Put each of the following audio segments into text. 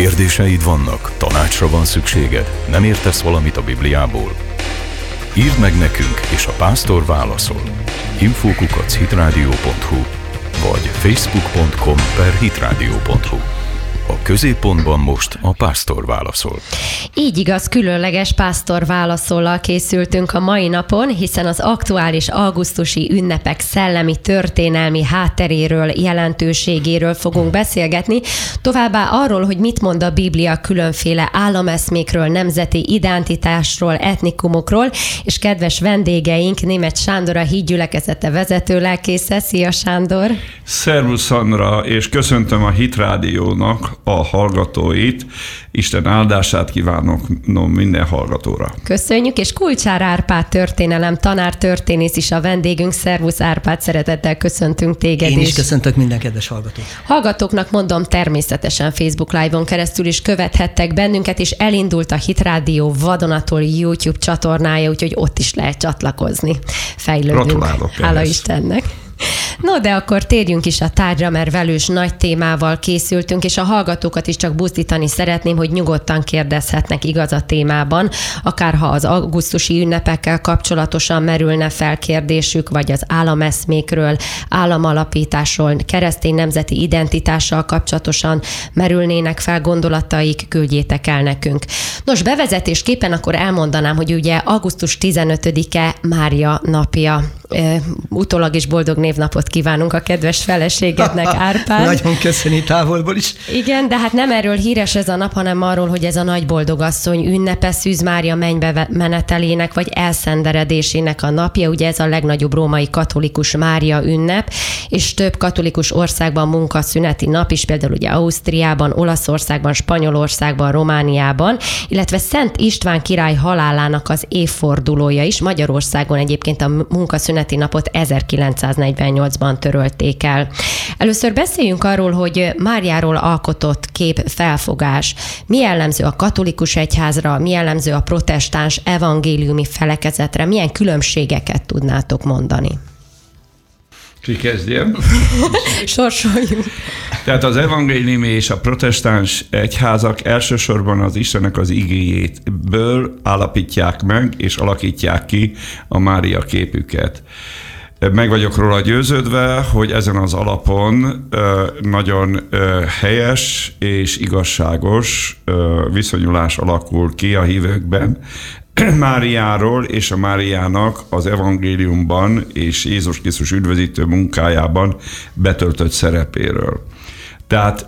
Kérdéseid vannak? Tanácsra van szükséged? Nem értesz valamit a Bibliából? Írd meg nekünk, és a pásztor válaszol. Infókukac hitradio.hu vagy facebook.com per hitradio.hu a középpontban most a pásztor válaszol. Így igaz, különleges pásztor válaszollal készültünk a mai napon, hiszen az aktuális augusztusi ünnepek szellemi történelmi hátteréről, jelentőségéről fogunk beszélgetni, továbbá arról, hogy mit mond a Biblia különféle állameszmékről, nemzeti identitásról, etnikumokról, és kedves vendégeink, német Sándor a hídgyülekezete vezető lelkésze. Szia Sándor! Szervusz Szandra, és köszöntöm a Hit Rádiónak a hallgatóit. Isten áldását kívánok minden hallgatóra. Köszönjük, és Kulcsár Árpád történelem, tanár történész is a vendégünk. Szervusz Árpád, szeretettel köszöntünk téged Én is. is. köszöntök minden kedves hallgatót. Hallgatóknak mondom, természetesen Facebook Live-on keresztül is követhettek bennünket, és elindult a Hit Rádió vadonatól YouTube csatornája, úgyhogy ott is lehet csatlakozni. Fejlődünk. Gratulálok Hála ehhez. Istennek. No, de akkor térjünk is a tárgyra, mert velős nagy témával készültünk, és a hallgatókat is csak buzdítani szeretném, hogy nyugodtan kérdezhetnek igaz a témában, akár ha az augusztusi ünnepekkel kapcsolatosan merülne fel kérdésük, vagy az állameszmékről, államalapításról, keresztény nemzeti identitással kapcsolatosan merülnének fel gondolataik, küldjétek el nekünk. Nos, bevezetésképpen akkor elmondanám, hogy ugye augusztus 15-e Mária napja. Utólag is boldog névnapot kívánunk a kedves feleségednek, Árpád. Nagyon köszöni távolból is. Igen, de hát nem erről híres ez a nap, hanem arról, hogy ez a nagy boldogasszony ünnepe Szűz Mária mennybe menetelének, vagy elszenderedésének a napja. Ugye ez a legnagyobb római katolikus Mária ünnep, és több katolikus országban munkaszüneti nap is, például ugye Ausztriában, Olaszországban, Spanyolországban, Romániában, illetve Szent István király halálának az évfordulója is. Magyarországon egyébként a munkaszüneti napot 1940 98-ban törölték el. Először beszéljünk arról, hogy Máriáról alkotott kép felfogás. Mi jellemző a katolikus egyházra, mi jellemző a protestáns evangéliumi felekezetre, milyen különbségeket tudnátok mondani? Ki kezdjem? Sorsoljunk. Tehát az evangéliumi és a protestáns egyházak elsősorban az Istenek az igéjétből állapítják meg és alakítják ki a Mária képüket. Meg vagyok róla győződve, hogy ezen az alapon nagyon helyes és igazságos viszonyulás alakul ki a hívőkben Máriáról és a Máriának az evangéliumban és Jézus Krisztus üdvözítő munkájában betöltött szerepéről. Tehát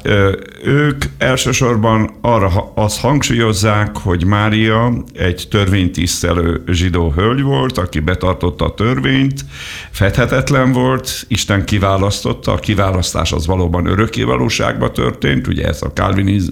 ők elsősorban arra azt hangsúlyozzák, hogy Mária egy törvénytisztelő zsidó hölgy volt, aki betartotta a törvényt, fedhetetlen volt, Isten kiválasztotta, a kiválasztás az valóban örökkévalóságban történt, ugye ez a Calvin,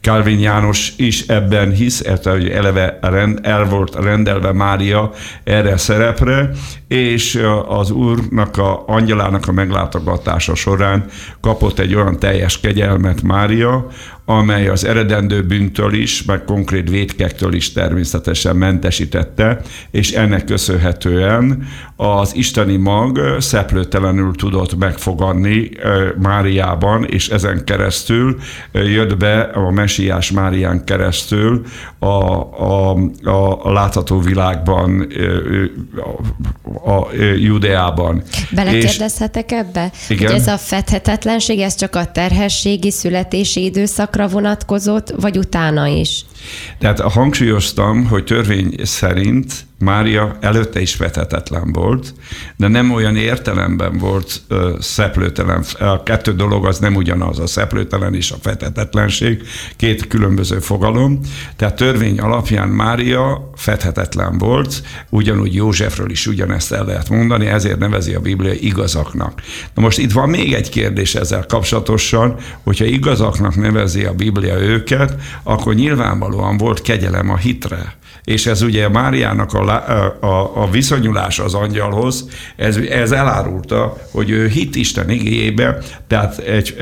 Calvin János is ebben hisz, hogy eleve el volt rendelve Mária erre a szerepre, és az úrnak, a angyalának a meglátogatása során kapott egy olyan teljes kegyelmet Mária, amely az eredendő bűntől is, meg konkrét védkektől is természetesen mentesítette, és ennek köszönhetően az isteni mag szeplőtelenül tudott megfogadni Máriában, és ezen keresztül jött be a mesiás Márián keresztül a, a, a látható világban, a, a Judeában. Belekérdezhetek ebbe? Igen? Hogy ez a fedhetetlenség, ez csak a terhességi, születési időszakra időszakra vonatkozott, vagy utána is? Tehát hangsúlyoztam, hogy törvény szerint Mária előtte is vethetetlen volt, de nem olyan értelemben volt ö, szeplőtelen. A kettő dolog az nem ugyanaz, a szeplőtelen és a fethetetlenség, két különböző fogalom. Tehát törvény alapján Mária fethetetlen volt, ugyanúgy Józsefről is ugyanezt el lehet mondani, ezért nevezi a Biblia igazaknak. Na most itt van még egy kérdés ezzel kapcsolatosan, hogyha igazaknak nevezi a Biblia őket, akkor nyilvánvalóan volt kegyelem a hitre és ez ugye Máriának a, a, a viszonyulás az angyalhoz, ez, ez elárulta, hogy ő hit Isten igényébe, tehát egy,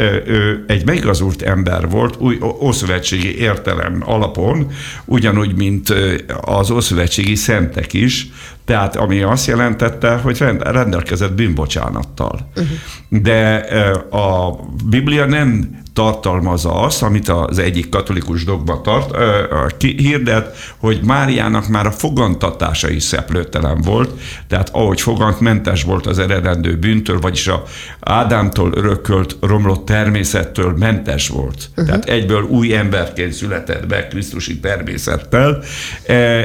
egy megigazult ember volt, új ószövetségi értelem alapon, ugyanúgy, mint az ószövetségi szentek is, tehát ami azt jelentette, hogy rendelkezett bűnbocsánattal. Uh-huh. De a Biblia nem tartalmazza azt, amit az egyik katolikus dogma tart, hirdet, hogy Máriának már a fogantatása is szeplőtelen volt, tehát ahogy fogant mentes volt az eredendő bűntől, vagyis a Ádámtól örökölt romlott természettől mentes volt. Uh-huh. Tehát egyből új emberként született be Krisztusi természettel.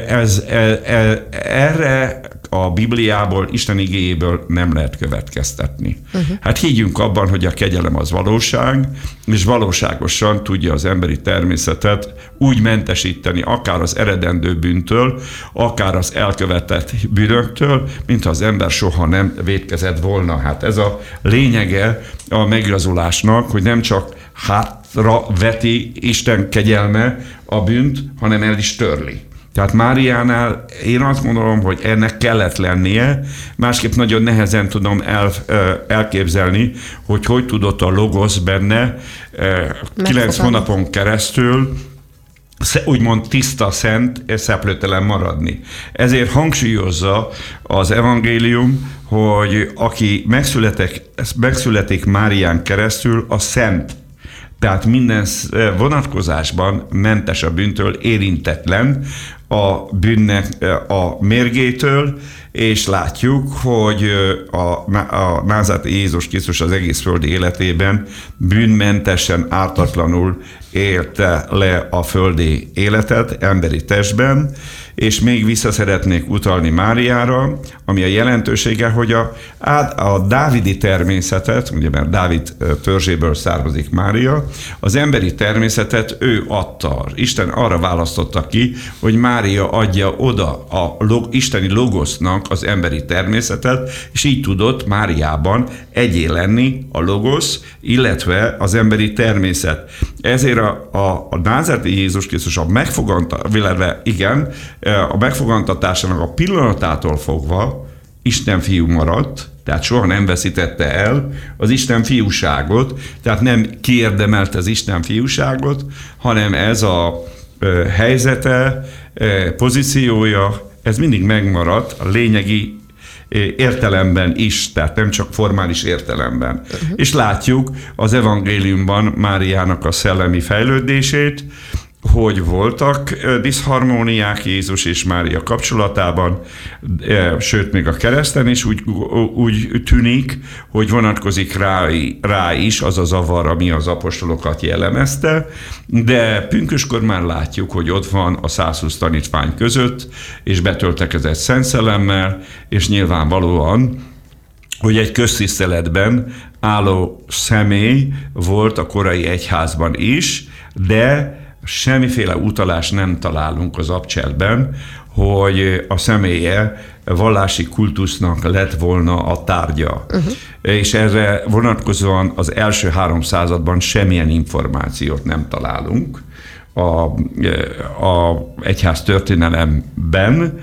Ez, ez, ez, erre a Bibliából, Isten igéjéből nem lehet következtetni. Uh-huh. Hát higgyünk abban, hogy a kegyelem az valóság, és valóságosan tudja az emberi természetet úgy mentesíteni, akár az eredendő bűntől, akár az elkövetett bűnöktől, mint az ember soha nem védkezett volna. Hát ez a lényege a megigazulásnak, hogy nem csak hátra veti Isten kegyelme a bűnt, hanem el is törli. Tehát Máriánál én azt gondolom, hogy ennek kellett lennie, másképp nagyon nehezen tudom el, elképzelni, hogy hogy tudott a logosz benne kilenc hónapon keresztül úgymond tiszta, szent, szeplőtelen maradni. Ezért hangsúlyozza az evangélium, hogy aki megszületik, megszületik Márián keresztül, a szent. Tehát minden vonatkozásban mentes a bűntől, érintetlen a bűnnek a mérgétől, és látjuk, hogy a, a názát Jézus Krisztus az egész földi életében bűnmentesen, ártatlanul élte le a földi életet emberi testben, és még vissza szeretnék utalni Máriára, ami a jelentősége, hogy a, a dávidi természetet, ugye mert Dávid törzséből származik Mária, az emberi természetet ő adta. Isten arra választotta ki, hogy Mária adja oda a log, isteni logosznak az emberi természetet, és így tudott Máriában egyé lenni a logosz, illetve az emberi természet. Ezért a, a, a názerti Jézus Krisztus a megfoganta, illetve igen, a megfogantatásának a pillanatától fogva Isten fiú maradt, tehát soha nem veszítette el az Isten fiúságot, tehát nem kiérdemelt az Isten fiúságot, hanem ez a helyzete, pozíciója, ez mindig megmaradt a lényegi értelemben is, tehát nem csak formális értelemben. Uh-huh. És látjuk az evangéliumban Máriának a szellemi fejlődését, hogy voltak diszharmóniák Jézus és Mária kapcsolatában, sőt, még a kereszten is úgy, úgy tűnik, hogy vonatkozik rá, rá is az a zavar, ami az apostolokat jellemezte, de pünköskor már látjuk, hogy ott van a 120 tanítvány között, és betöltekezett Szent Szellemmel, és nyilvánvalóan hogy egy köztiszteletben álló személy volt a korai egyházban is, de semmiféle utalás nem találunk az abcselben, hogy a személye vallási kultusznak lett volna a tárgya. Uh-huh. És erre vonatkozóan az első három században semmilyen információt nem találunk a, a egyház történelemben,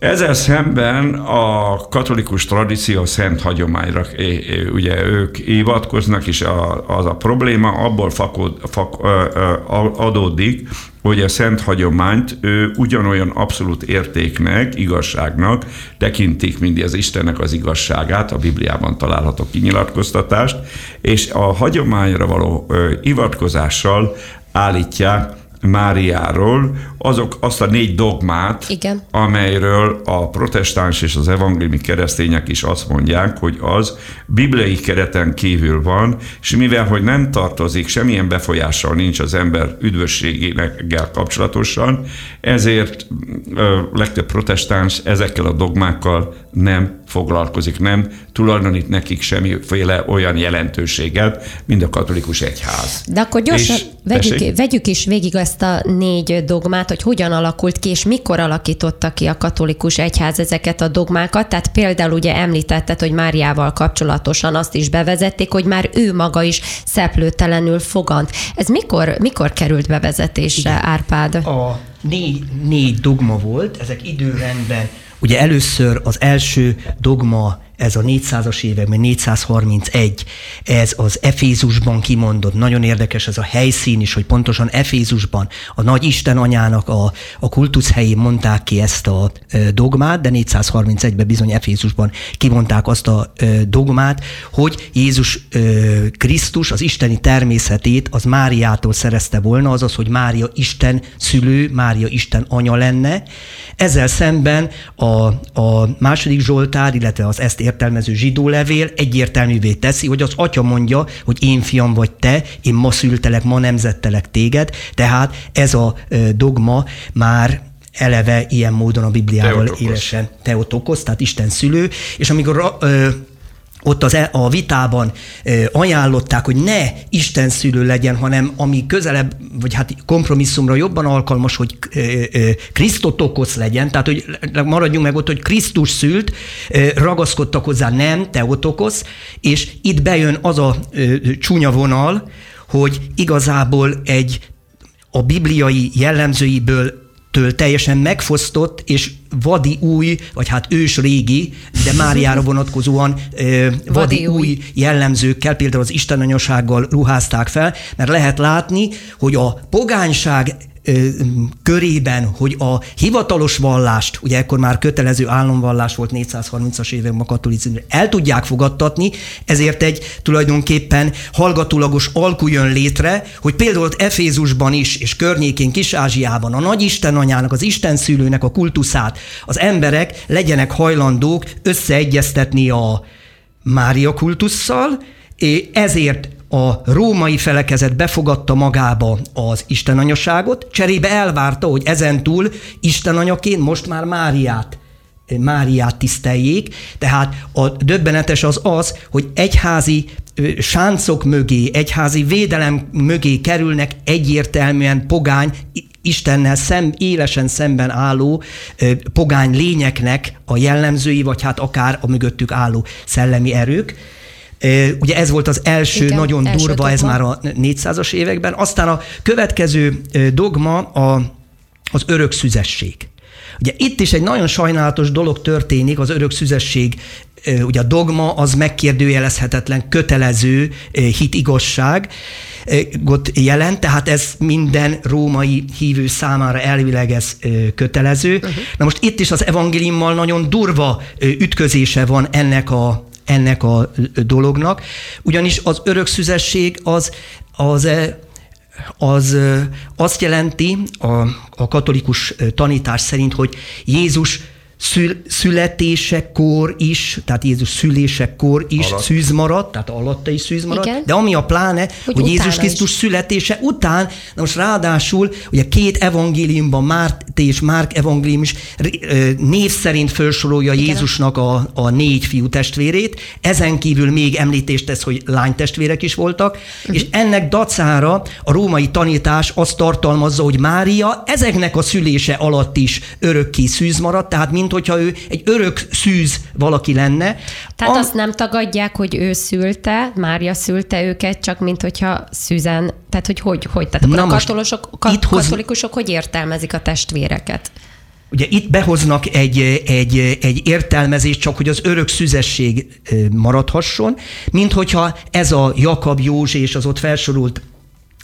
ezzel szemben a katolikus tradíció szent hagyományra ugye ők hivatkoznak, és az a probléma abból fakod, fak, adódik, hogy a szent hagyományt ő ugyanolyan abszolút értéknek, igazságnak tekintik, mint az Istennek az igazságát, a Bibliában található kinyilatkoztatást, és a hagyományra való hivatkozással állítják Máriáról, azok azt a négy dogmát, Igen. amelyről a protestáns és az evangéliumi keresztények is azt mondják, hogy az bibliai kereten kívül van, és mivel, hogy nem tartozik, semmilyen befolyással nincs az ember üdvösségének kapcsolatosan, ezért ö, legtöbb protestáns ezekkel a dogmákkal nem foglalkozik, nem tulajdonít nekik semmiféle olyan jelentőséget, mint a katolikus egyház. De akkor gyorsan és, vegyük, vegyük is végig ezt a négy dogmát, hogy hogyan alakult ki, és mikor alakította ki a katolikus egyház ezeket a dogmákat. Tehát például ugye említetted, hogy Máriával kapcsolatosan azt is bevezették, hogy már ő maga is szeplőtelenül fogant. Ez mikor, mikor került bevezetésre, Igen. Árpád? A négy, négy dogma volt, ezek időrendben Ugye először az első dogma ez a 400-as években, 431, ez az Efézusban kimondott, nagyon érdekes ez a helyszín is, hogy pontosan Efézusban a nagy Isten anyának a, a kultusz helyén mondták ki ezt a dogmát, de 431-ben bizony Efézusban kimondták azt a dogmát, hogy Jézus Krisztus az isteni természetét az Máriától szerezte volna, azaz, hogy Mária Isten szülő, Mária Isten anya lenne. Ezzel szemben a, a második Zsoltár, illetve az ezt értelmező zsidó levél egyértelművé teszi, hogy az atya mondja, hogy én fiam vagy te, én ma szültelek, ma nemzettelek téged, tehát ez a dogma már eleve ilyen módon a Bibliával élesen Teotokos, tehát Isten szülő, és amikor ott az, e, a vitában ajánlották, hogy ne Isten szülő legyen, hanem ami közelebb, vagy hát kompromisszumra jobban alkalmas, hogy Krisztotokosz legyen, tehát hogy maradjunk meg ott, hogy Krisztus szült, ragaszkodtak hozzá nem, Teotokosz, és itt bejön az a csúnya vonal, hogy igazából egy a bibliai jellemzőiből től teljesen megfosztott és vadi új, vagy hát ős régi, de Máriára vonatkozóan ö, vadi, vadi új. új jellemzőkkel, például az istenanyasággal ruházták fel, mert lehet látni, hogy a pogányság körében, hogy a hivatalos vallást, ugye ekkor már kötelező államvallás volt 430-as években a katolicizmus, el tudják fogadtatni, ezért egy tulajdonképpen hallgatólagos alkú jön létre, hogy például ott Efézusban is, és környékén Kis-Ázsiában a nagy Isten anyának, az Isten szülőnek a kultuszát az emberek legyenek hajlandók összeegyeztetni a Mária kultusszal, ezért a római felekezet befogadta magába az istenanyaságot, cserébe elvárta, hogy ezentúl istenanyaként most már Máriát Máriát tiszteljék. Tehát a döbbenetes az az, hogy egyházi sáncok mögé, egyházi védelem mögé kerülnek egyértelműen pogány, Istennel szem, élesen szemben álló pogány lényeknek a jellemzői, vagy hát akár a mögöttük álló szellemi erők. Ugye ez volt az első Igen, nagyon első durva, dogma. ez már a 400-as években. Aztán a következő dogma a, az örök szüzesség. Ugye itt is egy nagyon sajnálatos dolog történik, az örök szüzesség, ugye a dogma az megkérdőjelezhetetlen, kötelező hit igazság, jelent, tehát ez minden római hívő számára elvileg ez kötelező. Uh-huh. Na most itt is az evangéliummal nagyon durva ütközése van ennek a ennek a dolognak, ugyanis az örökszüzesség az, az az azt jelenti a, a katolikus tanítás szerint, hogy Jézus szül, születésekor is, tehát Jézus szülésekor is Alatt. szűz maradt, tehát alatta is szűz maradt, Igen. de ami a pláne, hogy, hogy Jézus Krisztus is. születése után, na most ráadásul ugye két evangéliumban, Márti és Márk evangélium is név szerint felsorolja Igen. Jézusnak a, a négy fiú testvérét, ezen kívül még említést tesz, hogy lánytestvérek is voltak, uh-huh. és ennek dacára a római tanítás azt tartalmazza, hogy Mária ezeknek a szülése alatt is örökké szűz maradt, tehát mint mint hogyha ő egy örök szűz valaki lenne. Tehát Am- azt nem tagadják, hogy ő szülte, Mária szülte őket, csak mint hogyha szűzen, tehát hogy hogy, hogy? Tehát akkor Na a katolosok, kat- katolikusok hoz... hogy értelmezik a testvéreket? Ugye itt behoznak egy, egy, egy értelmezést, csak hogy az örök szüzesség maradhasson, mint hogyha ez a Jakab Józsi és az ott felsorolt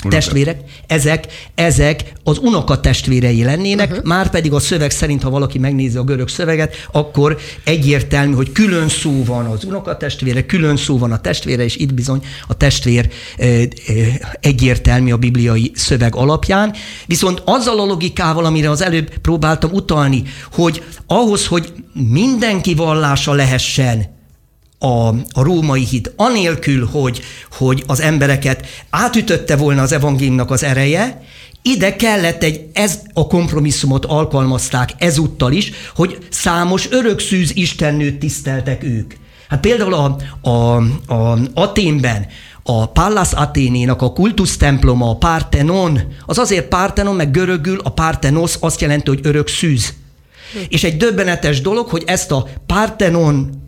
testvérek, ezek, ezek az unoka testvérei lennének, uh-huh. már pedig a szöveg szerint, ha valaki megnézi a görög szöveget, akkor egyértelmű, hogy külön szó van az unoka testvére, külön szó van a testvére, és itt bizony a testvér egyértelmű a bibliai szöveg alapján. Viszont azzal a logikával, amire az előbb próbáltam utalni, hogy ahhoz, hogy mindenki vallása lehessen a, a római hit, anélkül, hogy, hogy az embereket átütötte volna az evangéliumnak az ereje, ide kellett egy, ez a kompromisszumot alkalmazták ezúttal is, hogy számos örökszűz istennőt tiszteltek ők. Hát például a, a, a Aténben a Pallas Athénénak a kultusztemploma, a Parthenon, az azért Parthenon, meg görögül a Parthenos azt jelenti, hogy örök szűz. Hm. És egy döbbenetes dolog, hogy ezt a Parthenon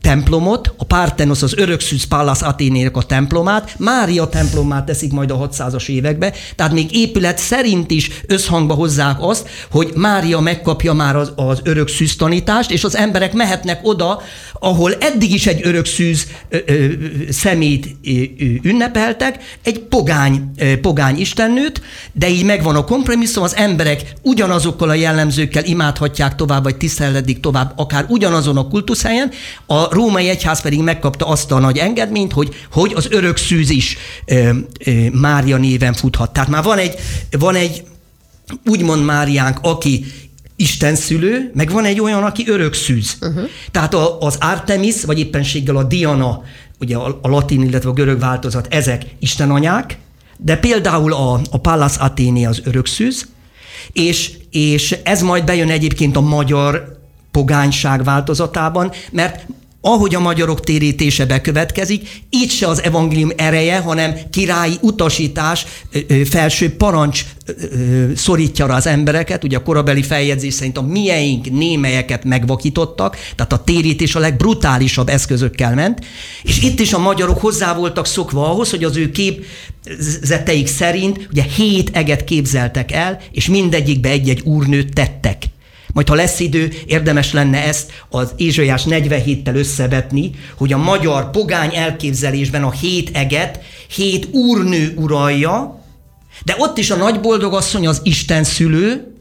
templomot, a Parthenos, az Örökszűz Pallas Athénének a templomát, Mária templomát teszik majd a 600-as évekbe, tehát még épület szerint is összhangba hozzák azt, hogy Mária megkapja már az, az örökszűz tanítást, és az emberek mehetnek oda, ahol eddig is egy örökszűz ö, ö, szemét ünnepeltek, egy pogány, ö, pogány istennőt, de így megvan a kompromisszum, az emberek ugyanazokkal a jellemzőkkel imádhatják tovább, vagy tiszteledik tovább, akár ugyanazon a kultuszhelyen, a római egyház pedig megkapta azt a nagy engedményt, hogy, hogy az örök szűz is ö, ö, Mária néven futhat. Tehát már van egy, van egy úgymond Máriánk, aki Isten szülő, meg van egy olyan, aki örökszűz. Uh-huh. Tehát a, az Artemis, vagy éppenséggel a Diana, ugye a, a latin, illetve a görög változat, ezek istenanyák, de például a, a Pallas Athéni az örökszűz, és, és ez majd bejön egyébként a magyar pogányság változatában, mert ahogy a magyarok térítése bekövetkezik, így se az evangélium ereje, hanem királyi utasítás, felső parancs szorítja rá az embereket. Ugye a korabeli feljegyzés szerint a mieink némelyeket megvakítottak, tehát a térítés a legbrutálisabb eszközökkel ment, és itt is a magyarok hozzá voltak szokva ahhoz, hogy az ő képzeteik szerint ugye hét eget képzeltek el, és mindegyikbe egy-egy úrnőt tettek. Majd ha lesz idő, érdemes lenne ezt az Ézsaiás 47-tel összevetni, hogy a magyar pogány elképzelésben a hét eget hét úrnő uralja, de ott is a nagyboldogasszony az Isten szülő,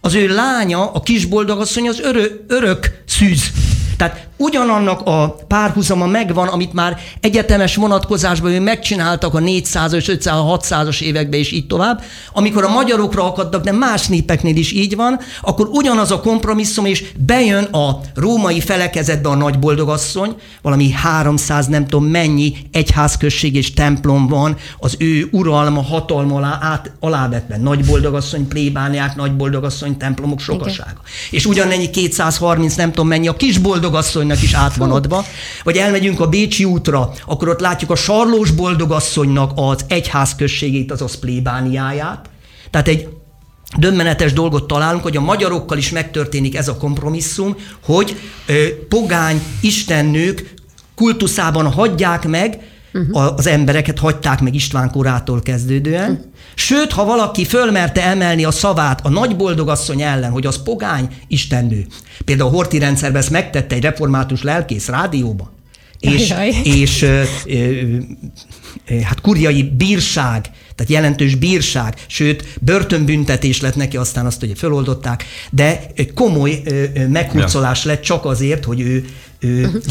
az ő lánya, a kisboldogasszony az örö, örök szűz. Tehát ugyanannak a párhuzama megvan, amit már egyetemes vonatkozásban ő megcsináltak a 400-as, 500 600-as években és így tovább. Amikor a magyarokra akadtak, de más népeknél is így van, akkor ugyanaz a kompromisszum, és bejön a római felekezetbe a nagy boldogasszony, valami 300 nem tudom mennyi egyházközség és templom van, az ő uralma, hatalma alá, át, alávetve. Nagy boldogasszony, plébániák, nagy boldogasszony, templomok sokasága. Igen. És ugyanennyi 230 nem tudom mennyi a kis boldogasszony boldogasszonynak is át van adva, vagy elmegyünk a Bécsi útra, akkor ott látjuk a Sarlós boldogasszonynak az egyházközségét, azaz plébániáját. Tehát egy döbbenetes dolgot találunk, hogy a magyarokkal is megtörténik ez a kompromisszum, hogy ö, pogány istennők kultuszában hagyják meg, uh-huh. az embereket hagyták meg István korától kezdődően. Uh-huh. Sőt, ha valaki fölmerte emelni a szavát a nagy boldogasszony ellen, hogy az pogány istennő, például a Horti rendszerben ezt megtette egy református lelkész rádióban, és, és ö, ö, ö, hát kurjai bírság, tehát jelentős bírság, sőt, börtönbüntetés lett neki, aztán azt ugye föloldották, de komoly meghurcolás lett csak azért, hogy ő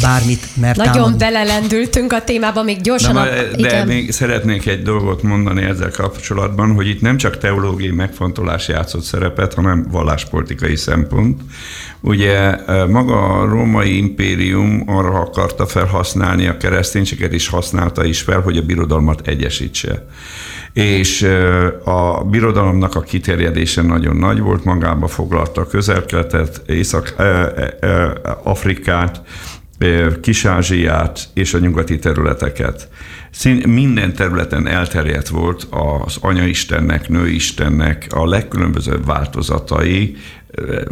bármit mert Nagyon belelendültünk a témába, még gyorsan. De, a... de igen. még szeretnék egy dolgot mondani ezzel kapcsolatban, hogy itt nem csak teológiai megfontolás játszott szerepet, hanem valláspolitikai szempont. Ugye maga a római impérium arra akarta felhasználni a kereszténységet, és használta is fel, hogy a birodalmat egyesítse és a birodalomnak a kiterjedése nagyon nagy volt, magába foglalta a közel-keletet, Észak-Afrikát, Kis-Ázsiát és a nyugati területeket. Szín, minden területen elterjedt volt az anyaistennek, nőistennek a legkülönbözőbb változatai,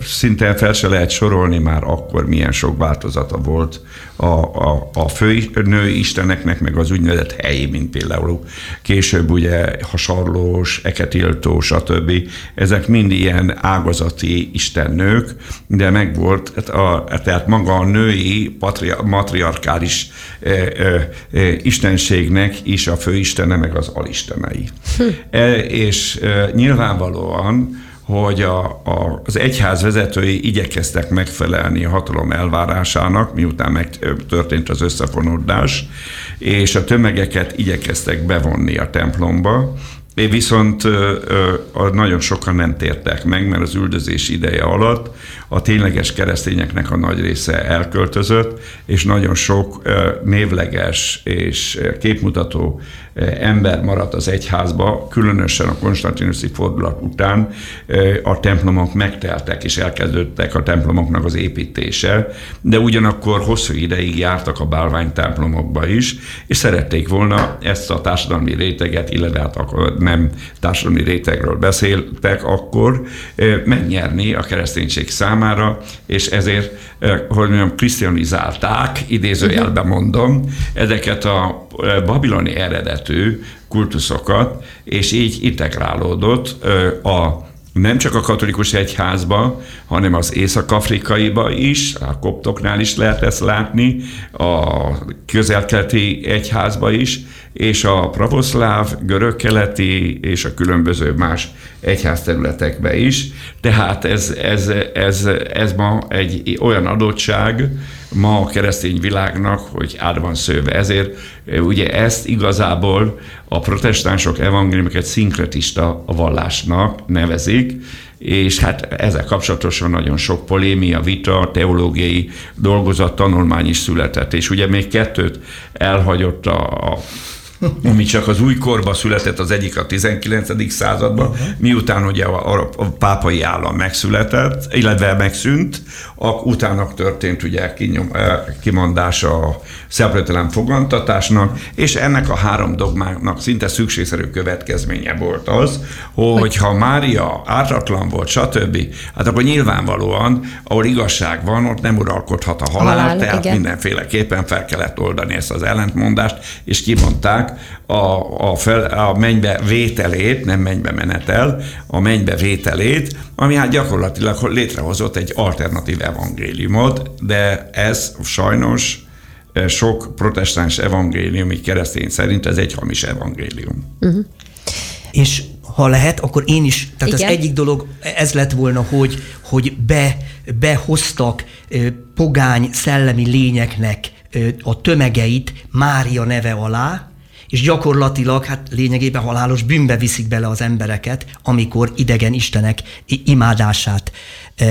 szinte fel se lehet sorolni már akkor milyen sok változata volt a, a, a fő nő isteneknek, meg az úgynevezett helyi, mint például később ugye hasarlós, eketiltó, stb. Ezek mind ilyen ágazati istennők, de meg volt, hát a, tehát maga a női patria, matriarkális e, e, e, istenségnek is a főistene, meg az alistenei. E, és e, nyilvánvalóan hogy a, a, az egyház vezetői igyekeztek megfelelni a hatalom elvárásának, miután megtörtént az összefonódás, és a tömegeket igyekeztek bevonni a templomba, Viszont nagyon sokan nem tértek meg, mert az üldözés ideje alatt a tényleges keresztényeknek a nagy része elköltözött, és nagyon sok névleges és képmutató ember maradt az egyházba, különösen a konstantinuszi fordulat után a templomok megteltek, és elkezdődtek a templomoknak az építése, de ugyanakkor hosszú ideig jártak a bálvány templomokba is, és szerették volna ezt a társadalmi réteget, illetve hát nem társadalmi rétegről beszéltek akkor, megnyerni a kereszténység számára, és ezért, hogy mondjam, krisztianizálták, idézőjelben mondom, ezeket a babiloni eredetű kultuszokat, és így integrálódott a nem csak a katolikus egyházba, hanem az észak-afrikaiba is, a koptoknál is lehet ezt látni, a közel-keleti egyházba is, és a pravoszláv, görög-keleti és a különböző más egyházterületekbe is. Tehát ez, ez, ez, ez ma egy olyan adottság, ma a keresztény világnak, hogy át van szőve. Ezért ugye ezt igazából a protestánsok evangéliumokat szinkretista vallásnak nevezik, és hát ezzel kapcsolatosan nagyon sok polémia, vita, teológiai dolgozat, tanulmány is született, és ugye még kettőt elhagyott a, a ami csak az újkorba született, az egyik a 19. században, uh-huh. miután ugye a, a, a pápai állam megszületett, illetve megszűnt, a, utána történt ugye kinyom, eh, kimondása a szeplőtelen fogantatásnak, és ennek a három dogmának szinte szükségszerű következménye volt az, hogy ha Mária ártatlan volt, stb., hát akkor nyilvánvalóan, ahol igazság van, ott nem uralkodhat a halál, halál tehát igen. mindenféleképpen fel kellett oldani ezt az ellentmondást, és kimondták, a, a, fel, a mennybe vételét, nem mennybe menetel, a mennybe vételét, ami hát gyakorlatilag létrehozott egy alternatív evangéliumot, de ez sajnos e, sok protestáns evangéliumi keresztény szerint ez egy hamis evangélium. Uh-huh. És ha lehet, akkor én is, tehát Igen. az egyik dolog ez lett volna, hogy, hogy be, behoztak e, pogány szellemi lényeknek e, a tömegeit Mária neve alá, és gyakorlatilag hát lényegében halálos bűnbe viszik bele az embereket, amikor idegen istenek imádását e,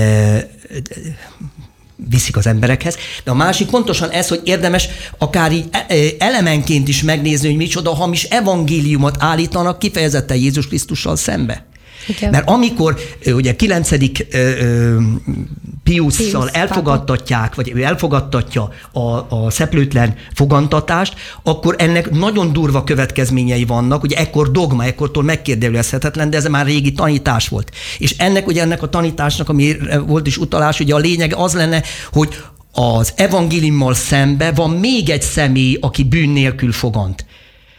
viszik az emberekhez. De a másik pontosan ez, hogy érdemes akár így elemenként is megnézni, hogy micsoda hamis evangéliumot állítanak kifejezetten Jézus Krisztussal szembe. Igen. Mert amikor ugye 9. Piusszal elfogadtatják, vagy ő elfogadtatja a, a szeplőtlen fogantatást, akkor ennek nagyon durva következményei vannak, ugye ekkor dogma, ekkortól megkérdőjelezhetetlen, de ez már régi tanítás volt. És ennek ugye ennek a tanításnak, ami volt is utalás, ugye a lényeg az lenne, hogy az evangéliummal szembe van még egy személy, aki bűn nélkül fogant.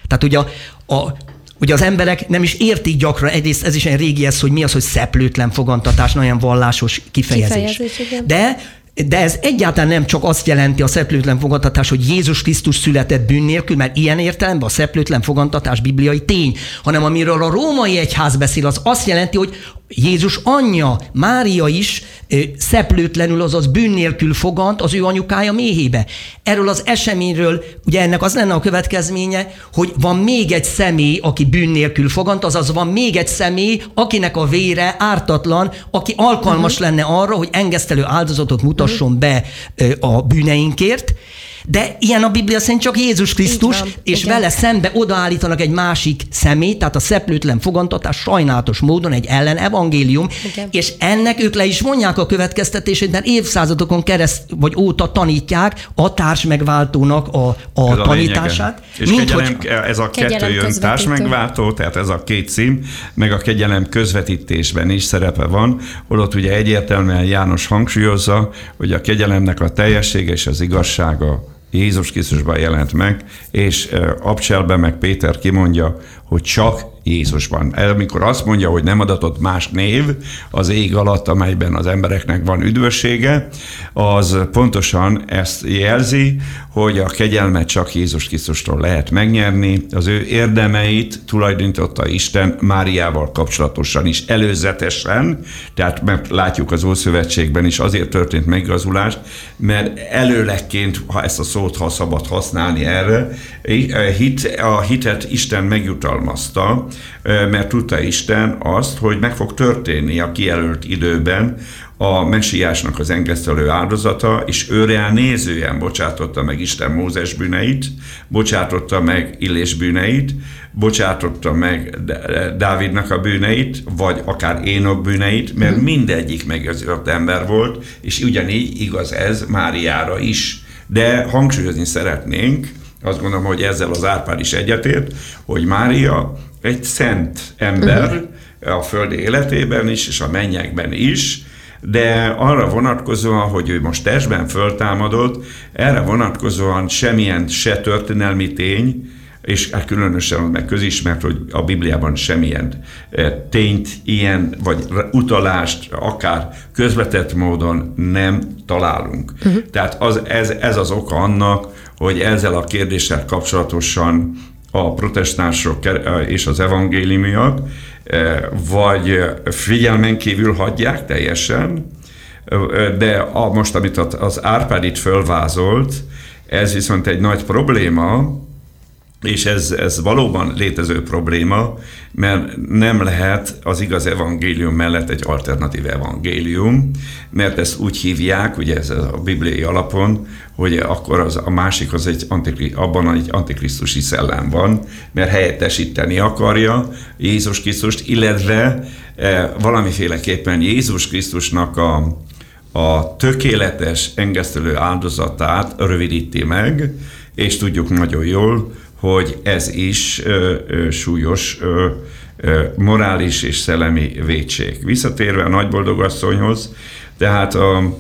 Tehát ugye a, a, Ugye az emberek nem is értik gyakran, egyrészt ez is egy régi ez, hogy mi az, hogy szeplőtlen fogantatás, nagyon vallásos kifejezés. kifejezés De de ez egyáltalán nem csak azt jelenti a szeplőtlen fogantatás, hogy Jézus Krisztus született bűn nélkül, mert ilyen értelemben a szeplőtlen fogantatás bibliai tény, hanem amiről a római egyház beszél, az azt jelenti, hogy Jézus anyja, Mária is szeplőtlenül, azaz bűn nélkül fogant az ő anyukája méhébe. Erről az eseményről, ugye ennek az lenne a következménye, hogy van még egy személy, aki bűn nélkül fogant, azaz van még egy személy, akinek a vére ártatlan, aki alkalmas uh-huh. lenne arra, hogy engesztelő áldozatot mutasson uh-huh. be a bűneinkért, de ilyen a Biblia szerint csak Jézus Krisztus, van, és igen. vele szembe odaállítanak egy másik szemét, tehát a szeplőtlen fogantatás sajnálatos módon egy ellen evangélium, igen. és ennek ők le is vonják a következtetését, mert évszázadokon kereszt vagy óta tanítják a társ megváltónak a, a ez tanítását. A és mint kegyelem, hogy, ez a kettő jön társ megváltó, tehát ez a két cím, meg a kegyelem közvetítésben is szerepe van, holott ugye egyértelműen János hangsúlyozza, hogy a kegyelemnek a teljessége és az igazsága Jézus Krisztusban jelent meg, és Abcselben meg Péter kimondja, hogy csak Jézusban. Amikor azt mondja, hogy nem adatott más név az ég alatt, amelyben az embereknek van üdvössége, az pontosan ezt jelzi, hogy a kegyelmet csak Jézus Krisztustól lehet megnyerni. Az ő érdemeit tulajdonította Isten Máriával kapcsolatosan is előzetesen, tehát mert látjuk az Ószövetségben is azért történt megigazulás, mert előlegként, ha ezt a szót ha szabad használni erre, hit, a hitet Isten megjutalmazta, mert tudta Isten azt, hogy meg fog történni a kijelölt időben a messiásnak az engesztelő áldozata, és őre nézően bocsátotta meg Isten Mózes bűneit, bocsátotta meg Illés bűneit, bocsátotta meg Dávidnak a bűneit, vagy akár Énok bűneit, mert mhm. mindegyik megőrzött ember volt, és ugyanígy igaz ez Máriára is. De hangsúlyozni szeretnénk, azt gondolom, hogy ezzel az Árpád is egyetért, hogy Mária egy szent ember uh-huh. a földi életében is, és a mennyekben is, de arra vonatkozóan, hogy ő most testben föltámadott, erre vonatkozóan semmilyen se történelmi tény, és hát különösen meg közismert, hogy a Bibliában semmilyen eh, tényt, ilyen, vagy utalást, akár közvetett módon nem találunk. Uh-huh. Tehát az, ez, ez az oka annak, hogy ezzel a kérdéssel kapcsolatosan a protestánsok és az evangéliumiak eh, vagy figyelmen kívül hagyják teljesen, de a, most, amit az Árpád itt fölvázolt, ez viszont egy nagy probléma, és ez, ez valóban létező probléma, mert nem lehet az igaz evangélium mellett egy alternatív evangélium, mert ezt úgy hívják, ugye ez a bibliai alapon, hogy akkor az, a másik az egy antikri, abban egy antikrisztusi szellem van, mert helyettesíteni akarja Jézus Krisztust, illetve e, valamiféleképpen Jézus Krisztusnak a, a tökéletes engesztelő áldozatát rövidíti meg, és tudjuk nagyon jól, hogy ez is ö, ö, súlyos ö, ö, morális és szellemi vétség. Visszatérve a nagyboldogasszonyhoz, tehát a,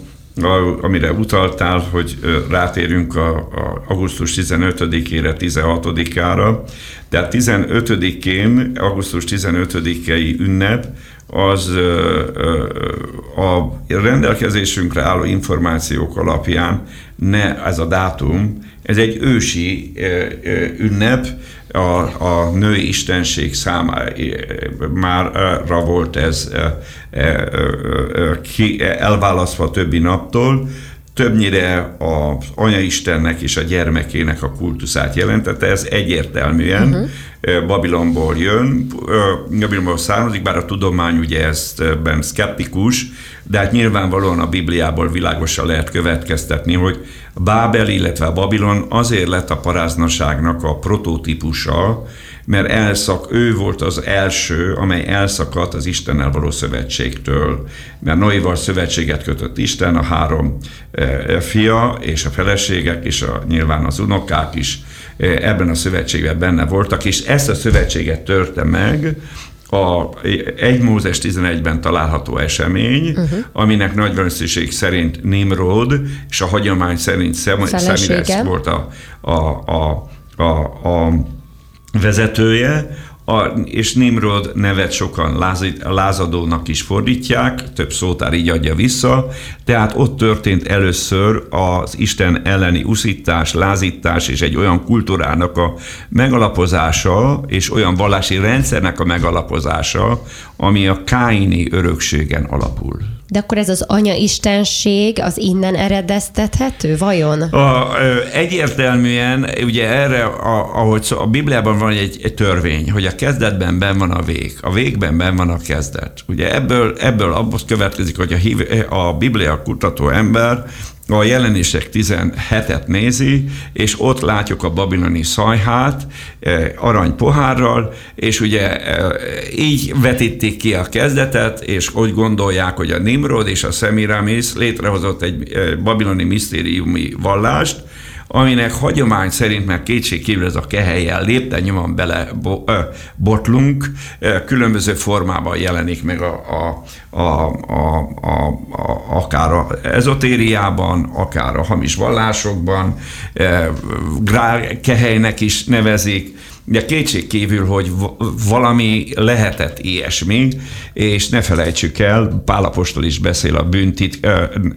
amire utaltál, hogy rátérünk a, a augusztus 15-ére, 16-ára. Tehát 15-én, augusztus 15-i ünnep, az a rendelkezésünkre álló információk alapján ne ez a dátum ez egy ősi ünnep, a, a női istenség számára volt ez elválasztva a többi naptól, többnyire az anya'istennek és a gyermekének a kultuszát jelentette, ez egyértelműen uh-huh. Babilonból jön, Babilonból származik, bár a tudomány ugye ben szkeptikus, de hát nyilvánvalóan a Bibliából világosan lehet következtetni, hogy Bábel, illetve Babilon azért lett a paráznaságnak a prototípusa, mert elszak, ő volt az első, amely elszakadt az Istennel való szövetségtől. Mert Noéval szövetséget kötött Isten, a három e, fia és a feleségek, és a, nyilván az unokák is e, ebben a szövetségben benne voltak, és ezt a szövetséget törte meg, a 1 Mózes 11-ben található esemény, uh-huh. aminek nagy valószínűség szerint Nimrod, és a hagyomány szerint Szemires volt a, a, a, a, a vezetője, a, és Nimrod nevet sokan lázadónak is fordítják, több szótár így adja vissza, tehát ott történt először az Isten elleni uszítás, lázítás és egy olyan kultúrának a megalapozása, és olyan vallási rendszernek a megalapozása, ami a káini örökségen alapul. De akkor ez az anya istenség az innen eredeztethető, vajon? A, egyértelműen, ugye erre, a, ahogy a Bibliában van egy, egy törvény, hogy a kezdetben ben van a vég, a végben ben van a kezdet. Ugye ebből, ebből abból következik, hogy a, hív, a Biblia kutató ember a jelenések 17-et nézi, és ott látjuk a babiloni szajhát eh, arany pohárral, és ugye eh, így vetítik ki a kezdetet, és úgy gondolják, hogy a Nimrod és a Semiramis létrehozott egy eh, babiloni misztériumi vallást, aminek hagyomány szerint, mert kétségkívül ez a kehelyel lépten nyomon bele bo, ö, botlunk, ö, különböző formában jelenik meg a, a, a, a, a, a, akár a ezotériában, akár a hamis vallásokban, ö, grál kehelynek is nevezik, de kétség kívül, hogy valami lehetett ilyesmi, és ne felejtsük el, Pálapostól is beszél a, bűn tit,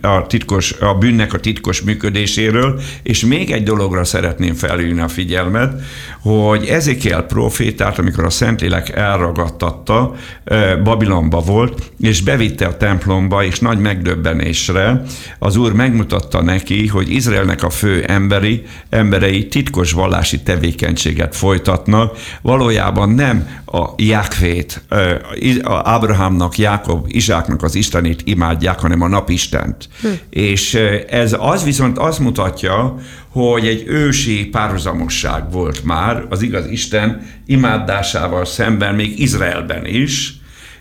a, titkos, a bűnnek a titkos működéséről, és még egy dologra szeretném felhívni a figyelmet, hogy Ezékiel profétát, amikor a Szentlélek elragadtatta, Babilonba volt, és bevitte a templomba, és nagy megdöbbenésre az Úr megmutatta neki, hogy Izraelnek a fő emberi, emberei titkos vallási tevékenységet folytat mutatnak, valójában nem a Jákvét, a Ábrahámnak, Jákob, Izsáknak az Istenét imádják, hanem a napistent. Hm. És ez az viszont azt mutatja, hogy egy ősi párhuzamosság volt már az igaz Isten imádásával szemben még Izraelben is,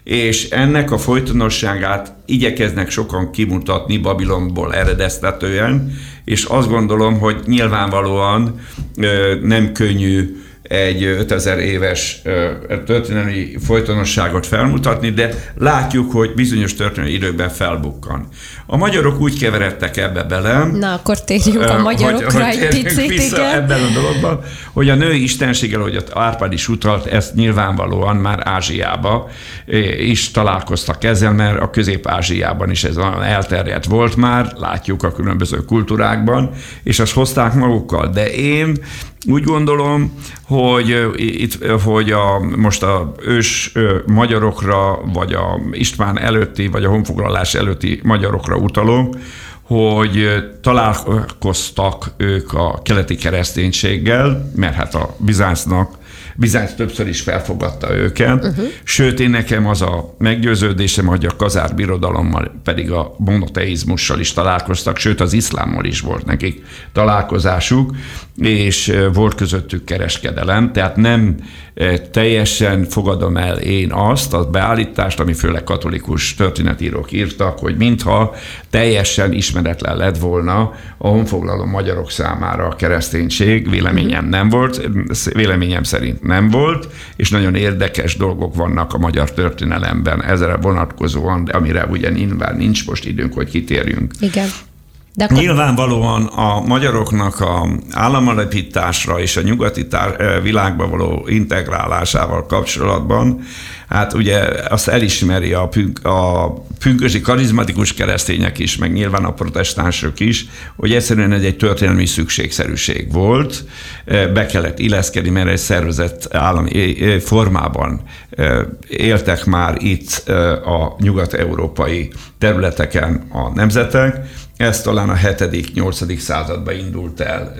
és ennek a folytonosságát igyekeznek sokan kimutatni Babilonból eredeztetően, és azt gondolom, hogy nyilvánvalóan nem könnyű egy 5000 éves történelmi folytonosságot felmutatni, de látjuk, hogy bizonyos történelmi időkben felbukkan. A magyarok úgy keveredtek ebbe bele. Na, akkor térjünk a magyarokra hogy, egy picit, vissza igen. ebben a dologban, hogy a női istenséggel, hogy Árpád is utalt, ezt nyilvánvalóan már Ázsiába is találkoztak ezzel, mert a Közép-Ázsiában is ez elterjedt volt már, látjuk a különböző kultúrákban, és azt hozták magukkal. De én úgy gondolom, hogy itt, hogy a, most a ős magyarokra, vagy a István előtti, vagy a honfoglalás előtti magyarokra utalok, hogy találkoztak ők a keleti kereszténységgel, mert hát a Bizáncnak Bizánc többször is felfogadta őket, uh-huh. sőt én nekem az a meggyőződésem, hogy a kazár birodalommal pedig a monoteizmussal is találkoztak, sőt az iszlámmal is volt nekik találkozásuk, és volt közöttük kereskedelem, tehát nem teljesen fogadom el én azt, a beállítást, ami főleg katolikus történetírók írtak, hogy mintha teljesen ismeretlen lett volna a honfoglaló magyarok számára a kereszténység, véleményem mhm. nem volt, véleményem szerint nem volt, és nagyon érdekes dolgok vannak a magyar történelemben ezzel vonatkozóan, amire ugye nyilván nincs most időnk, hogy kitérjünk. Igen. De akkor... Nyilvánvalóan a magyaroknak a államalapításra és a nyugati tár- világba való integrálásával kapcsolatban, hát ugye azt elismeri a, pünk, a pünkösi karizmatikus keresztények is, meg nyilván a protestánsok is, hogy egyszerűen ez egy történelmi szükségszerűség volt, be kellett illeszkedni, mert egy szervezett állami formában éltek már itt a nyugat-európai területeken a nemzetek, ez talán a 7.-8. században indult el,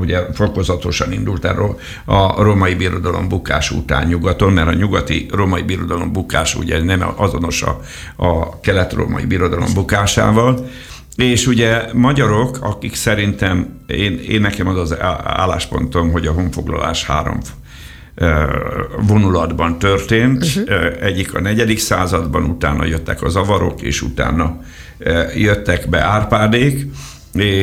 ugye fokozatosan indult el a római birodalom bukás után nyugaton, mert a nyugati római birodalom bukás ugye nem azonos a, a kelet-római birodalom bukásával, és ugye magyarok, akik szerintem, én, én nekem az az álláspontom, hogy a honfoglalás három vonulatban történt. Uh-huh. Egyik a negyedik században, utána jöttek az avarok, és utána jöttek be Árpádék,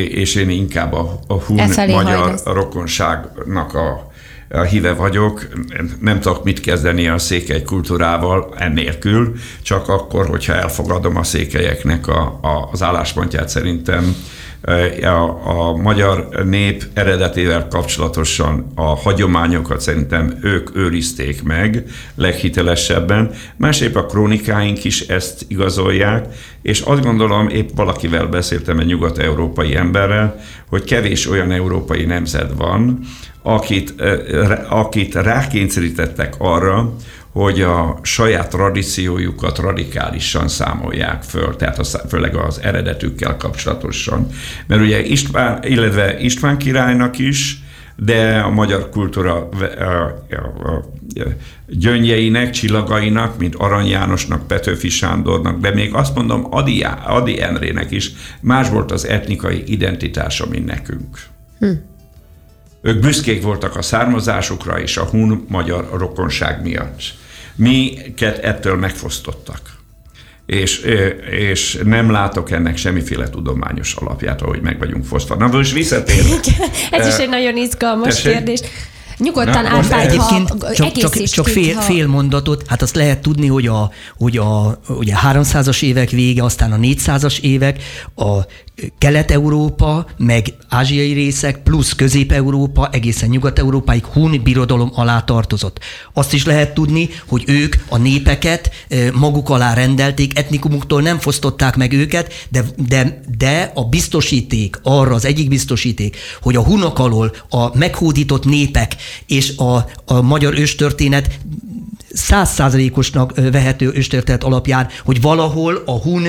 és én inkább a, a hun magyar rokonságnak a, a híve vagyok, nem tudok mit kezdeni a székely kultúrával ennélkül, csak akkor, hogyha elfogadom a székelyeknek a, a, az álláspontját szerintem a, a magyar nép eredetével kapcsolatosan a hagyományokat szerintem ők őrizték meg leghitelesebben, másképp a krónikáink is ezt igazolják, és azt gondolom, épp valakivel beszéltem egy nyugat-európai emberrel, hogy kevés olyan európai nemzet van, akit, akit rákényszerítettek arra, hogy a saját tradíciójukat radikálisan számolják föl, tehát a, főleg az eredetükkel kapcsolatosan. Mert ugye István, illetve István királynak is, de a magyar kultúra gyöngyeinek, csillagainak, mint Arany Jánosnak, Petőfi Sándornak, de még azt mondom Adi, Adi Enrének is más volt az etnikai identitása, mint nekünk. Hm. Ők büszkék voltak a származásukra és a hun magyar rokonság miatt. Miket ettől megfosztottak. És, és nem látok ennek semmiféle tudományos alapját, ahogy meg vagyunk fosztva. Na most visszatérünk. Ez is egy nagyon izgalmas Tessék? kérdés. Nyugodtan átvágy, Egyébként csak, csak, csak fél, ha... fél mondatot, hát azt lehet tudni, hogy a, hogy a ugye 300-as évek vége, aztán a 400-as évek, a Kelet-Európa, meg ázsiai részek, plusz Közép-Európa, egészen Nyugat-Európáig hun birodalom alá tartozott. Azt is lehet tudni, hogy ők a népeket maguk alá rendelték, etnikumuktól nem fosztották meg őket, de, de, de a biztosíték, arra az egyik biztosíték, hogy a hunok alól a meghódított népek és a, a magyar őstörténet százszázalékosnak vehető őstörténet alapján, hogy valahol a hun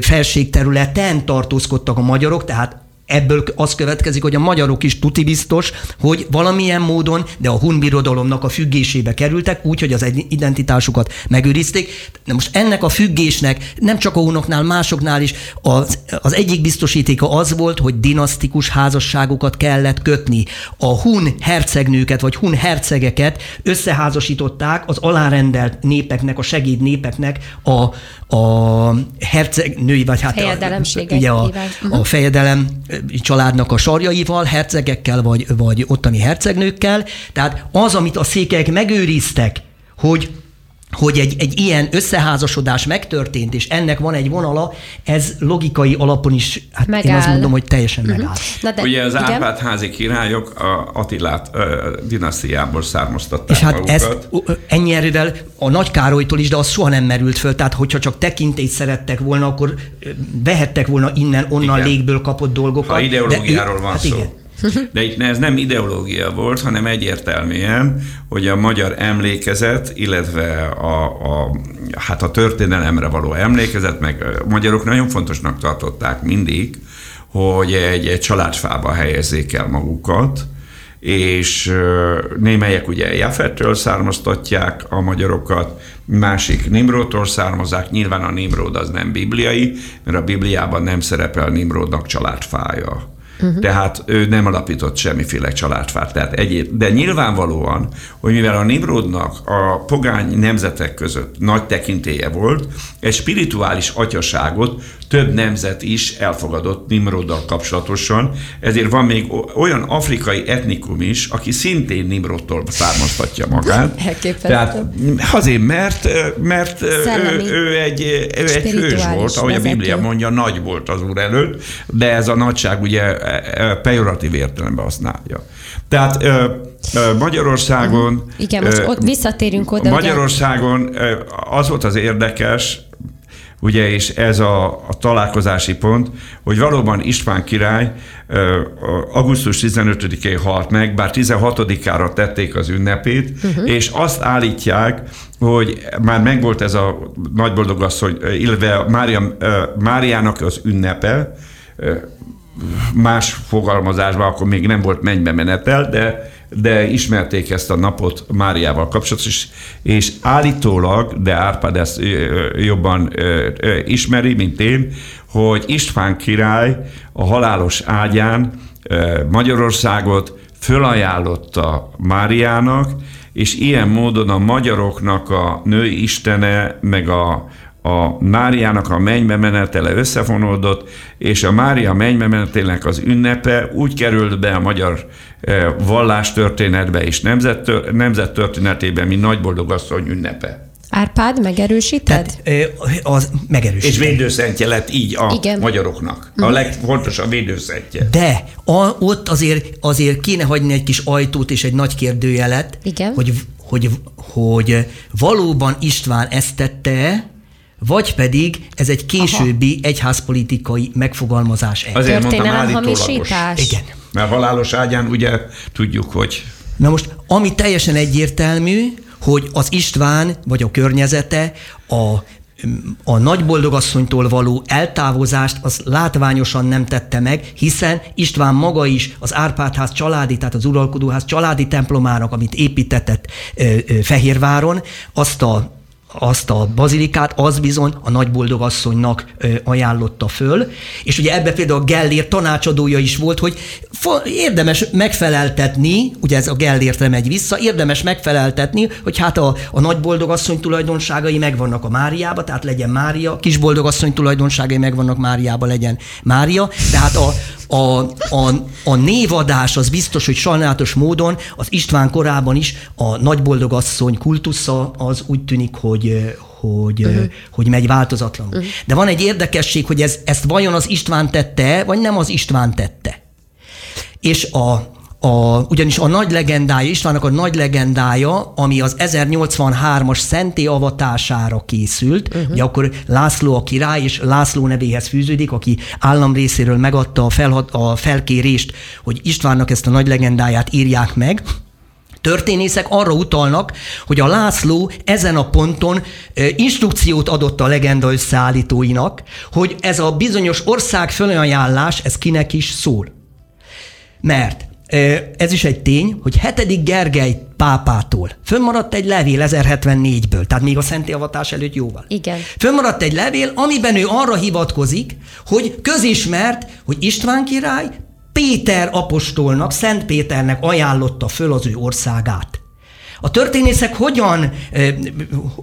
felségterületen tartózkodtak a magyarok, tehát Ebből az következik, hogy a magyarok is tuti biztos, hogy valamilyen módon, de a hun birodalomnak a függésébe kerültek, úgy, hogy az identitásukat megőrizték. De most ennek a függésnek nem csak a hunoknál, másoknál is az, az egyik biztosítéka az volt, hogy dinasztikus házasságokat kellett kötni. A hun hercegnőket vagy hun hercegeket összeházasították az alárendelt népeknek, a segéd népeknek a, a hercegnői, vagy hát a, ugye a, a fejedelem családnak a sarjaival, hercegekkel vagy, vagy ottani hercegnőkkel. Tehát az, amit a székelyek megőriztek, hogy hogy egy, egy ilyen összeházasodás megtörtént, és ennek van egy vonala, ez logikai alapon is, hát megáll. én azt mondom, hogy teljesen uh-huh. megáll. Na de, Ugye az Árpád házi királyok a Attilát a dinasztiából származtatták És hát magukat. ezt ennyi erővel a Nagy Károlytól is, de az soha nem merült föl, tehát hogyha csak tekintélyt szerettek volna, akkor vehettek volna innen, onnan igen. légből kapott dolgokat. Ha ideológiáról de, van hát szó. Igen. De itt ez nem ideológia volt, hanem egyértelműen, hogy a magyar emlékezet, illetve a, a, hát a történelemre való emlékezet, meg a magyarok nagyon fontosnak tartották mindig, hogy egy, egy családfába helyezzék el magukat, és némelyek ugye Jafettől származtatják a magyarokat, másik Nimrótól származák, nyilván a Nimród az nem bibliai, mert a Bibliában nem szerepel Nimródnak családfája. Uh-huh. Tehát ő nem alapított semmiféle családfát. Tehát egyéb, de nyilvánvalóan, hogy mivel a Nimrodnak a pogány nemzetek között nagy tekintélye volt, egy spirituális atyaságot több nemzet is elfogadott Nimroddal kapcsolatosan, ezért van még olyan afrikai etnikum is, aki szintén Nimrodtól származtatja magát. Tehát azért, mert, mert ő, ő, egy, ő egy hős volt, ahogy vezető. a Biblia mondja, nagy volt az úr előtt, de ez a nagyság ugye pejoratív értelemben használja. Tehát Magyarországon... Igen, most ott visszatérünk oda. Magyarországon az volt az érdekes, ugye, és ez a, a találkozási pont, hogy valóban István király augusztus 15-én halt meg, bár 16-ára tették az ünnepét, uh-huh. és azt állítják, hogy már megvolt ez a nagyboldogasszony, illetve Mária, Máriának az ünnepe, más fogalmazásban akkor még nem volt mennybe menetel, de, de ismerték ezt a napot Máriával kapcsolatban, és, és állítólag, de Árpád ezt jobban ismeri, mint én, hogy István király a halálos ágyán Magyarországot fölajánlotta Máriának, és ilyen módon a magyaroknak a női istene, meg a, a Máriának a mennybe menetele összefonódott, és a Mária mennybe menetének az ünnepe úgy került be a magyar vallástörténetbe és nemzet, nemzettörténetében, mint nagyboldogasszony ünnepe. Árpád, megerősíted? Tehát, az megerősíted. És védőszentje lett így a Igen. magyaroknak. A mhm. legfontosabb védőszentje. De a, ott azért, azért kéne hagyni egy kis ajtót és egy nagy kérdőjelet, Igen. Hogy, hogy, hogy valóban István ezt tette vagy pedig ez egy későbbi Aha. egyházpolitikai megfogalmazás. Azért mondtam állítólagos. Igen. Mert halálos ágyán ugye tudjuk, hogy... Na most, ami teljesen egyértelmű, hogy az István vagy a környezete a a nagyboldogasszonytól való eltávozást az látványosan nem tette meg, hiszen István maga is az Árpádház családi, tehát az uralkodóház családi templomának, amit építetett Fehérváron, azt a azt a bazilikát, az bizony a nagyboldogasszonynak ajánlotta föl, és ugye ebbe például Gellért tanácsadója is volt, hogy érdemes megfeleltetni, ugye ez a Gellértre megy vissza, érdemes megfeleltetni, hogy hát a, a nagyboldogasszony tulajdonságai megvannak a Máriába, tehát legyen Mária, kisboldogasszony tulajdonságai megvannak Máriába, legyen Mária, tehát a, a, a, a névadás az biztos, hogy sajnálatos módon az István korában is a nagyboldogasszony kultusza az úgy tűnik, hogy, hogy, uh-huh. hogy megy változatlanul. Uh-huh. De van egy érdekesség, hogy ez, ezt vajon az István tette, vagy nem az István tette. És a, a, ugyanis a nagy legendája, Istvánnak a nagy legendája, ami az 1083-as szenté avatására készült, uh-huh. ugye akkor László a király, és László nevéhez fűződik, aki állam részéről megadta a, felhat, a felkérést, hogy Istvánnak ezt a nagy legendáját írják meg, történészek arra utalnak, hogy a László ezen a ponton instrukciót adott a legenda összeállítóinak, hogy ez a bizonyos ország fölajánlás, ez kinek is szól. Mert ez is egy tény, hogy 7. Gergely pápától fönnmaradt egy levél 1074-ből, tehát még a szenti avatás előtt jóval. Igen. Fönnmaradt egy levél, amiben ő arra hivatkozik, hogy közismert, hogy István király Péter apostolnak, Szent Péternek ajánlotta föl az ő országát. A történészek hogyan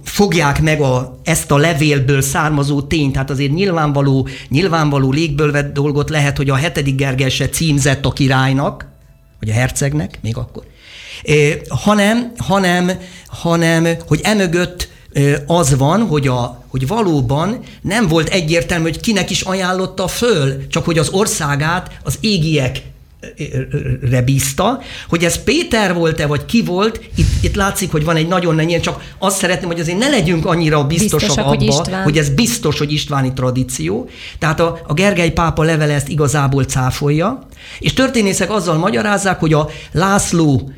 fogják meg a, ezt a levélből származó tényt? Tehát azért nyilvánvaló, nyilvánvaló légből vett dolgot lehet, hogy a hetedik Gergely címzett a királynak, vagy a hercegnek, még akkor, hanem, hanem, hanem, hogy emögött az van, hogy, a, hogy valóban nem volt egyértelmű, hogy kinek is ajánlotta föl, csak hogy az országát az égiek bízta, hogy ez Péter volt-e, vagy ki volt, itt, itt látszik, hogy van egy nagyon nenyén, csak azt szeretném, hogy azért ne legyünk annyira biztosak, biztosak abba, hogy, hogy ez biztos, hogy istváni tradíció. Tehát a, a Gergely pápa levele ezt igazából cáfolja, és történészek azzal magyarázzák, hogy a László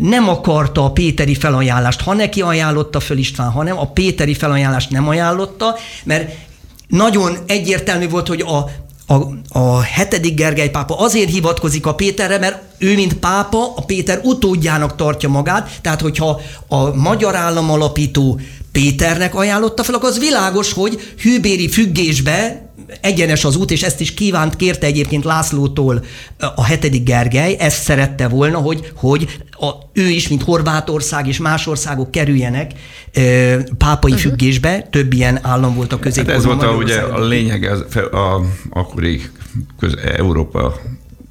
nem akarta a Péteri felajánlást, ha neki ajánlotta föl István, hanem a Péteri felajánlást nem ajánlotta, mert nagyon egyértelmű volt, hogy a a, a hetedik Gergely pápa azért hivatkozik a Péterre, mert ő, mint pápa, a Péter utódjának tartja magát, tehát hogyha a magyar állam alapító Péternek ajánlotta fel, akkor az világos, hogy hűbéri függésbe egyenes az út, és ezt is kívánt, kérte egyébként Lászlótól a hetedik Gergely, ezt szerette volna, hogy, hogy a, ő is, mint Horvátország és más országok kerüljenek ö, pápai uh-huh. függésbe, több ilyen állam volt a közép. Hát ez volt a, ugye a lényeg az, a, a akkori köz, Európa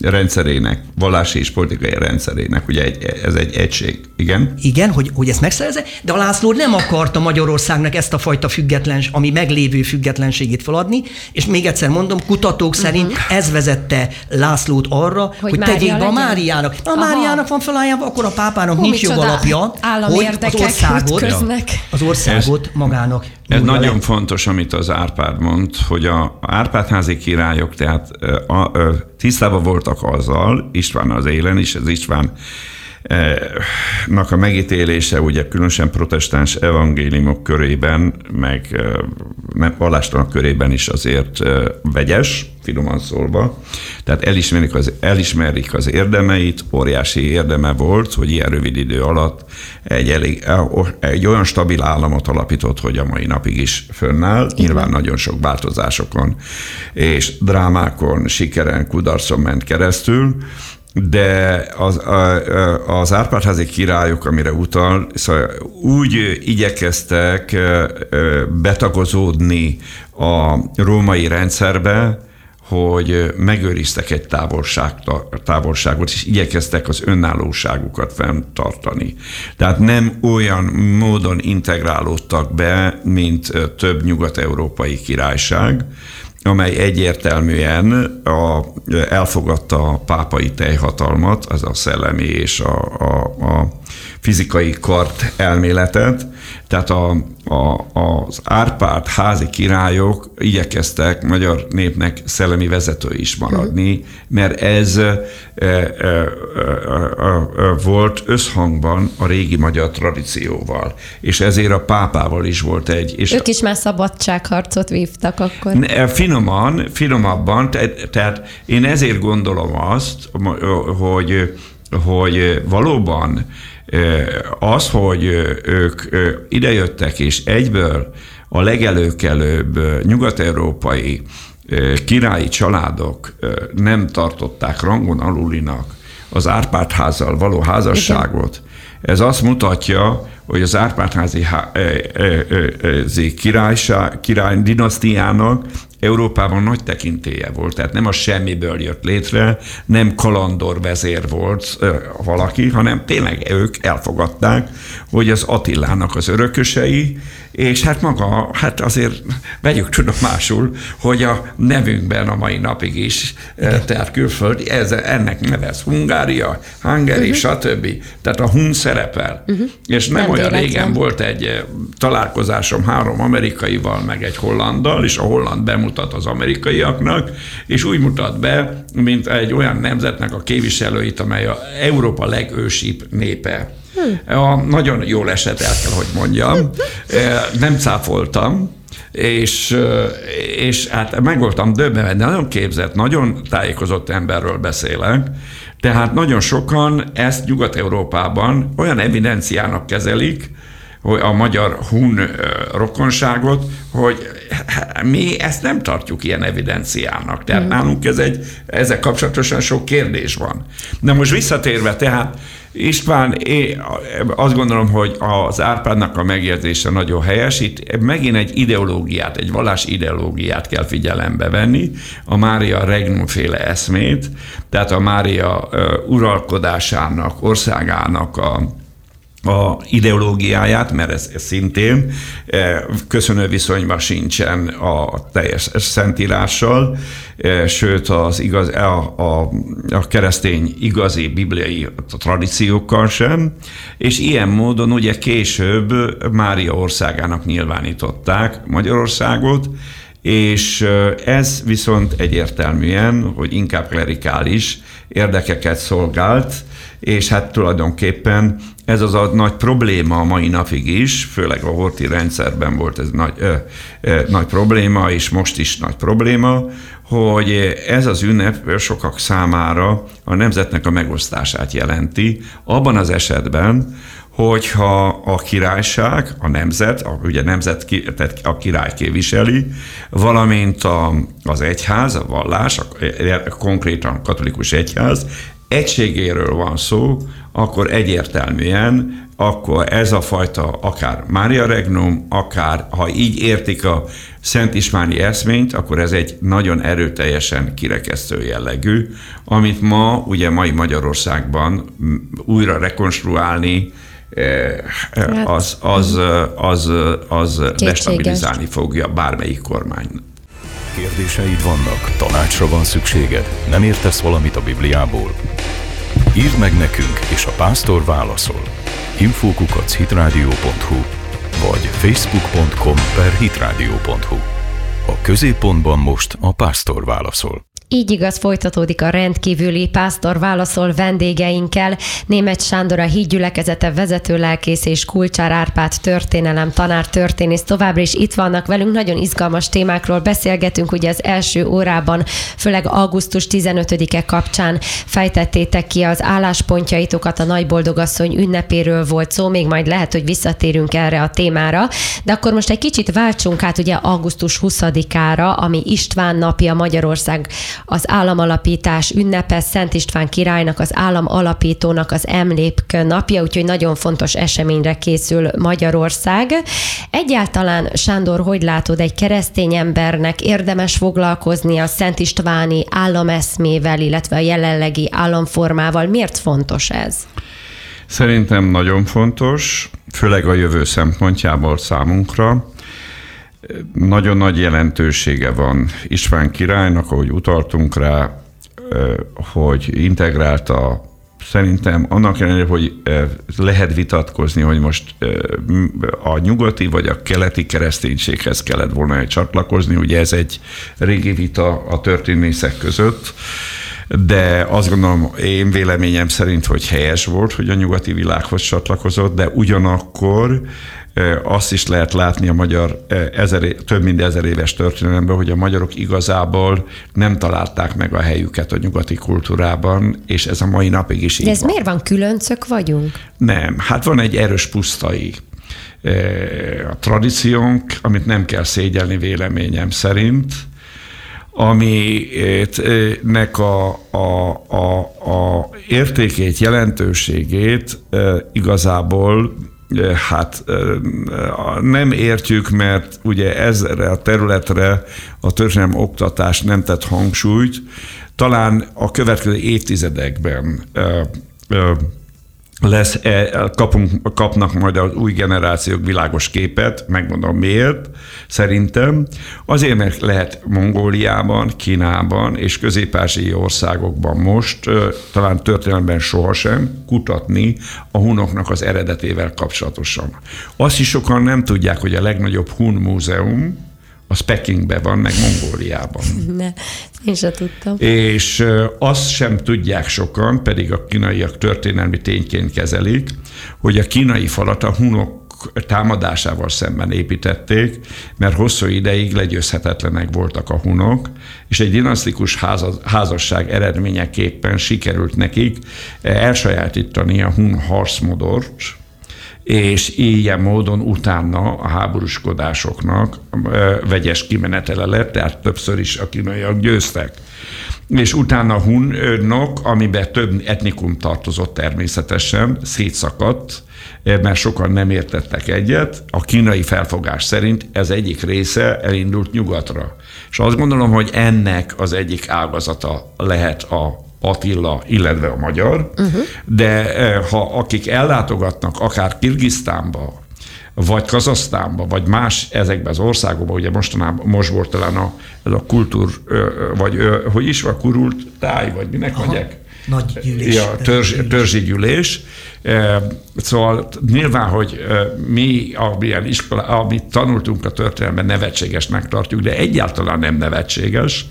rendszerének, vallási és politikai rendszerének, ugye egy, ez egy egység, igen? Igen, hogy, hogy ezt megszerezze, de a László nem akarta Magyarországnak ezt a fajta függetlens, ami meglévő függetlenségét feladni, és még egyszer mondom, kutatók szerint uh-huh. ez vezette Lászlót arra, hogy, hogy tegyék be a Máriának. A Máriának van felállva, akkor a pápának Hú, nincs jogalapja, hogy az országot, az országot magának ez nagyon le. fontos, amit az Árpád mond, hogy a Árpádházi királyok tehát a, a, tisztában voltak azzal, István az élen is, az István nak a megítélése ugye különösen protestáns evangéliumok körében, meg nem vallástanak körében is azért vegyes, finoman szólva. Tehát elismerik az, elismerik az érdemeit, óriási érdeme volt, hogy ilyen rövid idő alatt egy, elég, egy olyan stabil államot alapított, hogy a mai napig is fönnáll. Nyilván nagyon sok változásokon és drámákon, sikeren, kudarcon ment keresztül, de az, az Árpádházi királyok, amire utal, szóval úgy igyekeztek betagozódni a római rendszerbe, hogy megőriztek egy távolság, távolságot, és igyekeztek az önállóságukat fenntartani. Tehát nem olyan módon integrálódtak be, mint több nyugat-európai királyság, amely egyértelműen a, elfogadta a pápai teljhatalmat, az a szellemi és a, a, a fizikai kart elméletet, tehát a, a, az Árpád házi királyok igyekeztek magyar népnek szellemi vezető is maradni, mert ez e, e, e, volt összhangban a régi magyar tradícióval, és ezért a pápával is volt egy... És ők is már szabadságharcot vívtak akkor. Finoman, finomabban, tehát én ezért gondolom azt, hogy, hogy valóban az, hogy ők idejöttek, és egyből a legelőkelőbb nyugat-európai királyi családok nem tartották rangon alulinak az Árpádházzal való házasságot. Ez azt mutatja, hogy az Árpádházi királyság, király dinasztiának Európában nagy tekintéje volt, tehát nem a semmiből jött létre, nem kalandor vezér volt valaki, hanem tényleg ők elfogadták, hogy az Attilának az örökösei, és hát maga, hát azért vegyük tudomásul, hogy a nevünkben a mai napig is, tehát külföldi, ez, ennek nevez Hungária, Hungary, uh-huh. stb. Tehát a Hun szerepel. Uh-huh. És nem, nem olyan véletlen. régen volt egy találkozásom három amerikaival, meg egy hollanddal, és a holland bemutat az amerikaiaknak, és úgy mutat be, mint egy olyan nemzetnek a képviselőit, amely a Európa legősibb népe. Hm. A, nagyon jól esett, el kell, hogy mondjam. Nem cáfoltam, és, és hát meg voltam döbbenve, de nagyon képzett, nagyon tájékozott emberről beszélek, tehát nagyon sokan ezt Nyugat-Európában olyan evidenciának kezelik, hogy a magyar hun rokonságot, hogy mi ezt nem tartjuk ilyen evidenciának. Tehát mm. nálunk ez egy, ezzel kapcsolatosan sok kérdés van. De most visszatérve, tehát István, én azt gondolom, hogy az Árpádnak a megjegyzése nagyon helyes. Itt megint egy ideológiát, egy vallás ideológiát kell figyelembe venni, a Mária Regnum féle eszmét, tehát a Mária uralkodásának, országának a a ideológiáját, mert ez, ez szintén e, köszönő viszonyban sincsen a teljes szentírással, e, sőt az igaz, a, a, a keresztény igazi bibliai tradíciókkal sem, és ilyen módon ugye később Mária országának nyilvánították Magyarországot, és e, ez viszont egyértelműen, hogy inkább klerikális érdekeket szolgált, és hát tulajdonképpen ez az a nagy probléma a mai napig is, főleg a horti rendszerben volt ez nagy, ö, ö, nagy probléma, és most is nagy probléma, hogy ez az ünnep sokak számára a nemzetnek a megosztását jelenti, abban az esetben, hogyha a királyság, a nemzet, a, ugye nemzet, tehát a király képviseli, valamint a, az egyház, a vallás, a, konkrétan a katolikus egyház egységéről van szó, akkor egyértelműen akkor ez a fajta akár Mária Regnum, akár ha így értik a Szent Ismáni eszményt, akkor ez egy nagyon erőteljesen kirekesztő jellegű, amit ma ugye mai Magyarországban újra rekonstruálni, eh, hát, az, az, az, az destabilizálni fogja bármelyik kormány. Kérdéseid vannak, tanácsra van szükséged, nem értesz valamit a Bibliából? Írd meg nekünk, és a pásztor válaszol. Infókukac hitradio.hu vagy facebook.com per hitradio.hu A középpontban most a pásztor válaszol. Így igaz, folytatódik a rendkívüli pásztor válaszol vendégeinkkel. Német Sándor a hídgyülekezete vezető lelkész és Kulcsár Árpád történelem tanár történész továbbra is itt vannak velünk. Nagyon izgalmas témákról beszélgetünk. Ugye az első órában, főleg augusztus 15-e kapcsán fejtettétek ki az álláspontjaitokat a Nagyboldogasszony ünnepéről volt szó, még majd lehet, hogy visszatérünk erre a témára. De akkor most egy kicsit váltsunk át ugye augusztus 20-ára, ami István napja Magyarország az államalapítás ünnepe, Szent István királynak, az állam alapítónak az emlék napja, úgyhogy nagyon fontos eseményre készül Magyarország. Egyáltalán, Sándor, hogy látod, egy keresztény embernek érdemes foglalkozni a Szent Istváni állameszmével, illetve a jelenlegi államformával? Miért fontos ez? Szerintem nagyon fontos, főleg a jövő szempontjából számunkra. Nagyon nagy jelentősége van István királynak, ahogy utaltunk rá, hogy integrálta Szerintem annak ellenére, hogy lehet vitatkozni, hogy most a nyugati vagy a keleti kereszténységhez kellett volna csatlakozni, ugye ez egy régi vita a történészek között, de azt gondolom, én véleményem szerint, hogy helyes volt, hogy a nyugati világhoz csatlakozott, de ugyanakkor azt is lehet látni a magyar ezer, több mint ezer éves történelemben, hogy a magyarok igazából nem találták meg a helyüket a nyugati kultúrában, és ez a mai napig is így De ez van. miért van? Különcök vagyunk? Nem, hát van egy erős pusztai a tradíciónk, amit nem kell szégyelni véleményem szerint, aminek a, a, a, a értékét, jelentőségét igazából hát nem értjük, mert ugye ezre a területre a történelem oktatás nem tett hangsúlyt. Talán a következő évtizedekben lesz, e, kapunk, kapnak majd az új generációk világos képet, megmondom miért, szerintem. Azért, mert lehet Mongóliában, Kínában és közép országokban most, talán történelemben sohasem kutatni a hunoknak az eredetével kapcsolatosan. Azt is sokan nem tudják, hogy a legnagyobb hun múzeum, az Pekingben van, meg Mongóliában. Ne, én sem tudtam. És azt sem tudják sokan, pedig a kínaiak történelmi tényként kezelik, hogy a kínai falat a hunok támadásával szemben építették, mert hosszú ideig legyőzhetetlenek voltak a hunok, és egy dinasztikus házasság eredményeképpen sikerült nekik elsajátítani a hun harcmodort, és ilyen módon utána a háborúskodásoknak vegyes kimenetele lett, tehát többször is a kínaiak győztek és utána a hunnok, amiben több etnikum tartozott természetesen, szétszakadt, mert sokan nem értettek egyet. A kínai felfogás szerint ez egyik része elindult nyugatra. És azt gondolom, hogy ennek az egyik ágazata lehet a Attila, illetve a magyar, uh-huh. de eh, ha akik ellátogatnak akár Kirgisztánba, vagy Kazasztánba, vagy más ezekben az országokban, ugye mostanában, most volt talán a, ez a kultúr, vagy hogy is van, kurult táj, vagy minek Aha. mondják? Nagy gyűlés. Ja, törzs, törzsi gyűlés. Szóval nyilván, hogy mi, amilyen iskola, amit tanultunk a történelemben, nevetségesnek tartjuk, de egyáltalán nem nevetséges.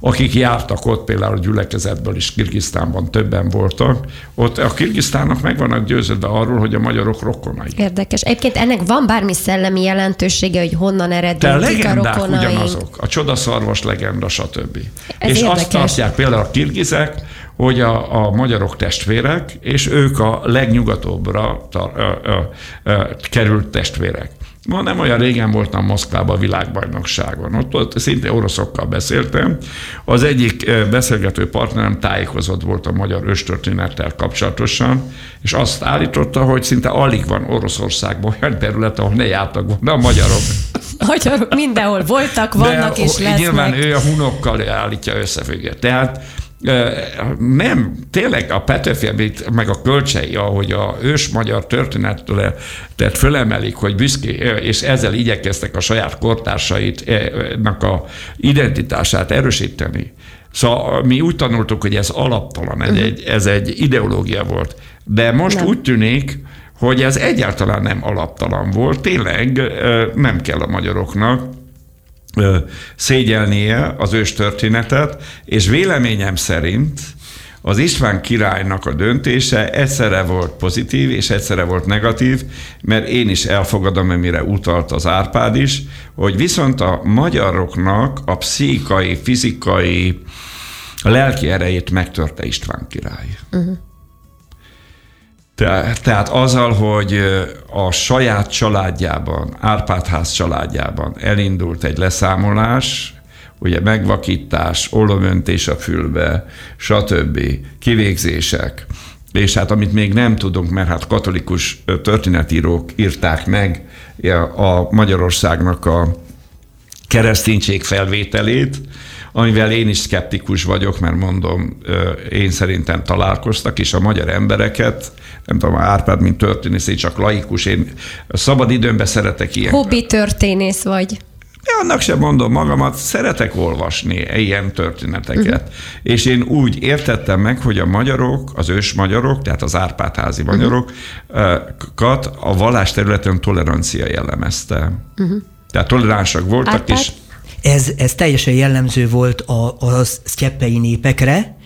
Akik jártak ott, például a gyülekezetből is Kirgisztánban többen voltak, ott a Kirgisztánnak meg vannak győződve arról, hogy a magyarok rokonai. Érdekes. Egyébként ennek van bármi szellemi jelentősége, hogy honnan eredünk a a ugyanazok. A csodaszarvas legenda, stb. Ez És érdekes. azt tartják például a kirgizek, hogy a, a magyarok testvérek, és ők a legnyugatobbra tar, ö, ö, ö, került testvérek. Ma nem olyan régen voltam Moszkvában a világbajnokságon. Ott, ott szinte oroszokkal beszéltem. Az egyik beszélgető partnerem tájékozott volt a magyar őstörténettel kapcsolatosan, és azt állította, hogy szinte alig van Oroszországban olyan terület, ahol ne jártak volna a magyarok. Magyarok mindenhol voltak, vannak De, és lesznek. Nyilván ő a hunokkal állítja összefüggést. Tehát nem, tényleg a Petőfi, meg a kölcsei, ahogy a ős magyar történettől tehát fölemelik, hogy büszké, és ezzel igyekeztek a saját kortársaitnak a identitását erősíteni. Szóval mi úgy tanultuk, hogy ez alaptalan, ez, uh-huh. egy, ez egy ideológia volt. De most nem. úgy tűnik, hogy ez egyáltalán nem alaptalan volt, tényleg nem kell a magyaroknak szégyelnie az ős történetet, és véleményem szerint az István királynak a döntése egyszerre volt pozitív, és egyszerre volt negatív, mert én is elfogadom, amire utalt az Árpád is, hogy viszont a magyaroknak a pszichikai, fizikai, a lelki erejét megtörte István király. Uh-huh. Te, tehát azzal, hogy a saját családjában, Árpádház családjában elindult egy leszámolás, ugye megvakítás, olomöntés a fülbe, stb., kivégzések, és hát amit még nem tudunk, mert hát katolikus történetírók írták meg a Magyarországnak a kereszténység felvételét, amivel én is szkeptikus vagyok, mert mondom, én szerintem találkoztak, és a magyar embereket, nem tudom, Árpád, mint történész, én csak laikus, én szabad időmben szeretek ilyen. Hobbi történész vagy. Én annak sem mondom magamat, szeretek olvasni ilyen történeteket. Uh-huh. És én úgy értettem meg, hogy a magyarok, az ős magyarok, tehát az Árpádházi uh-huh. magyarokat a vallás területen tolerancia jellemezte. Uh-huh. Tehát toleránsak voltak, Árpád? és ez, ez teljesen jellemző volt a, a sztyeppei népekre,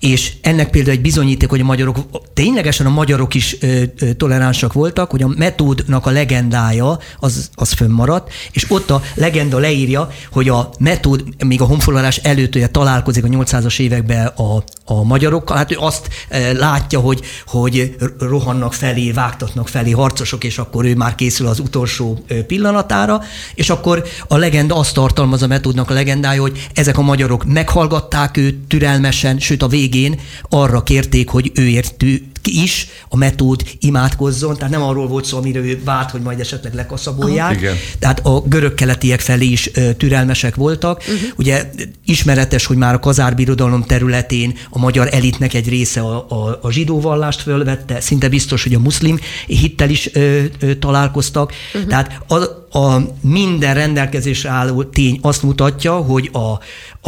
és ennek például egy bizonyíték, hogy a magyarok, ténylegesen a magyarok is ö, ö, toleránsak voltak, hogy a metódnak a legendája az, az fönnmaradt, és ott a legenda leírja, hogy a metód még a honfoglalás előtt ugye találkozik a 800-as években a, a magyarokkal, hát ő azt e, látja, hogy, hogy rohannak felé, vágtatnak felé harcosok, és akkor ő már készül az utolsó pillanatára, és akkor a legenda azt tartalmaz a metódnak a legendája, hogy ezek a magyarok meghallgatták őt türelmesen, sőt a végén arra kérték, hogy ő értő is a metód imádkozzon, tehát nem arról volt szó, amire ő várt, hogy majd esetleg lekaszabolják. Igen. Tehát a görög-keletiek felé is türelmesek voltak. Uh-huh. Ugye ismeretes, hogy már a kazárbirodalom területén a magyar elitnek egy része a, a, a zsidó vallást fölvette, szinte biztos, hogy a muszlim hittel is ö, ö, találkoztak. Uh-huh. Tehát a, a minden rendelkezésre álló tény azt mutatja, hogy a,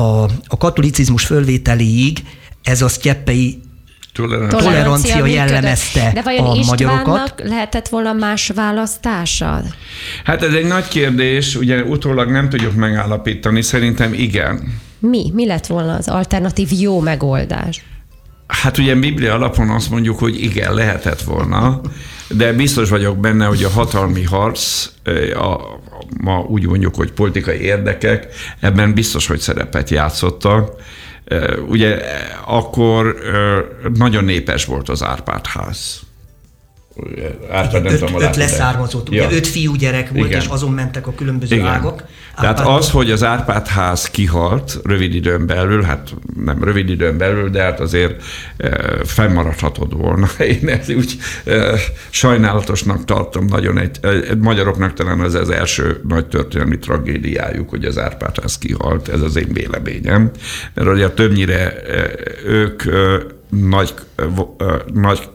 a, a katolicizmus fölvételéig ez a sztyeppei tolerancia, tolerancia jellemezte De vajon a magyarokat. lehetett volna más választása? Hát ez egy nagy kérdés, ugye utólag nem tudjuk megállapítani, szerintem igen. Mi? Mi lett volna az alternatív jó megoldás? Hát ugye Biblia alapon azt mondjuk, hogy igen, lehetett volna, de biztos vagyok benne, hogy a hatalmi harc, a, ma úgy mondjuk, hogy politikai érdekek, ebben biztos, hogy szerepet játszottak, Ugye akkor nagyon népes volt az Árpád ház. Árpád nem öt, tudom, öt leszármazott, ugye Ja. öt fiú gyerek volt, Igen. és azon mentek a különböző Igen. ágak. Tehát Árpád- az, hogy az Árpád ház kihalt rövid időn belül, hát nem rövid időn belül, de hát azért e, fennmaradhatod volna. Én ezt úgy e, sajnálatosnak tartom nagyon egy, e, magyaroknak talán ez az első nagy történelmi tragédiájuk, hogy az Árpád ház kihalt, ez az én véleményem. Mert ugye többnyire ők nagy, nagy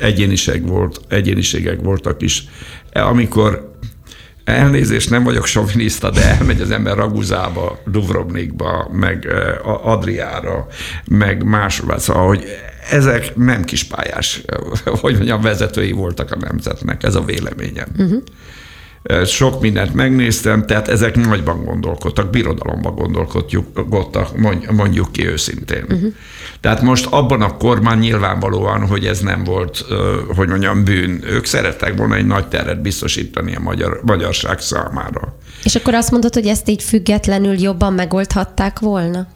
egyéniség volt, egyéniségek voltak is. Amikor Elnézést, nem vagyok soviniszta, de elmegy az ember Raguzába, Dubrovnikba, meg Adriára, meg máshol. Szóval, hogy ezek nem kispályás, hogy mondjam, vezetői voltak a nemzetnek, ez a véleményem. Uh-huh. Sok mindent megnéztem, tehát ezek nagyban gondolkodtak, birodalomban gondolkodtak, mondj- mondjuk ki őszintén. Uh-huh. Tehát most abban a korban nyilvánvalóan, hogy ez nem volt, hogy mondjam, bűn. Ők szerettek volna egy nagy teret biztosítani a magyar, magyarság számára. És akkor azt mondod, hogy ezt így függetlenül jobban megoldhatták volna?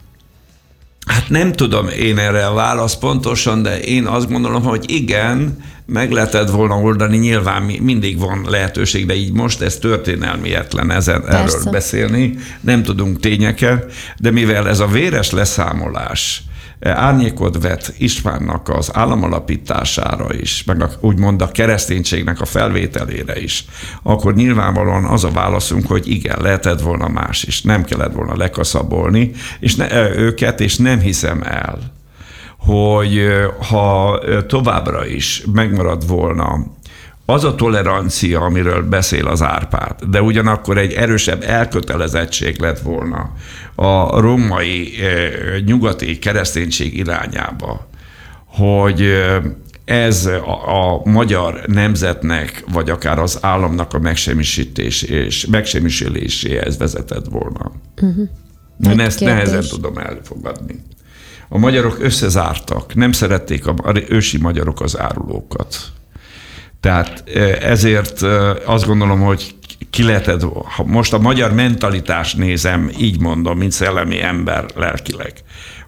Hát nem tudom én erre a választ pontosan, de én azt gondolom, hogy igen, meg lehetett volna oldani, nyilván mi- mindig van lehetőség, de így most ez történelmietlen ezen, erről Persze. beszélni, nem tudunk tényeket, de mivel ez a véres leszámolás eh, árnyékot vet Istvánnak az államalapítására is, meg a, úgymond a kereszténységnek a felvételére is, akkor nyilvánvalóan az a válaszunk, hogy igen, lehetett volna más is, nem kellett volna lekaszabolni és ne, eh, őket, és nem hiszem el, hogy ha továbbra is megmarad volna az a tolerancia, amiről beszél az Árpád, de ugyanakkor egy erősebb elkötelezettség lett volna a római ö, nyugati kereszténység irányába, hogy ez a, a magyar nemzetnek, vagy akár az államnak a megsemmisítés és megsemmisüléséhez vezetett volna. Uh-huh. Én Egy ezt kérdés. nehezen tudom elfogadni. A magyarok összezártak, nem szerették a ősi magyarok az árulókat. Tehát eh, ezért eh, azt gondolom, hogy ki lehetett, ha most a magyar mentalitást nézem, így mondom, mint szellemi ember lelkileg,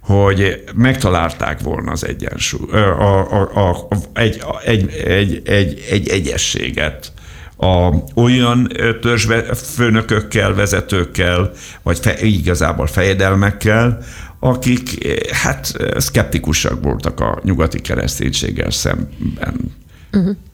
hogy megtalálták volna az egyensúly, a, a, a, egy, egy, egy, egy, egy egyességet a, olyan törzsfőnökökkel, vezetőkkel, vagy fe, igazából fejedelmekkel, akik eh, hát eh, szkeptikusak voltak a nyugati kereszténységgel szemben.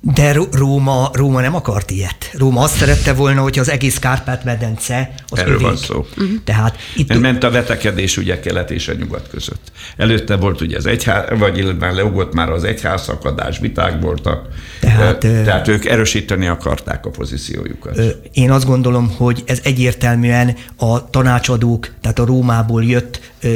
De Ró- Róma, Róma nem akart ilyet. Róma azt szerette volna, hogy az egész Kárpát-medence az Erről van övék. szó. Tehát itt Ment a vetekedés ugye kelet és a nyugat között. Előtte volt ugye az egyház, vagy illetve leugott már az egyházszakadás, viták voltak. Tehát, Ö, tehát ők erősíteni akarták a pozíciójukat. Ö, Én azt gondolom, hogy ez egyértelműen a tanácsadók, tehát a Rómából jött ö,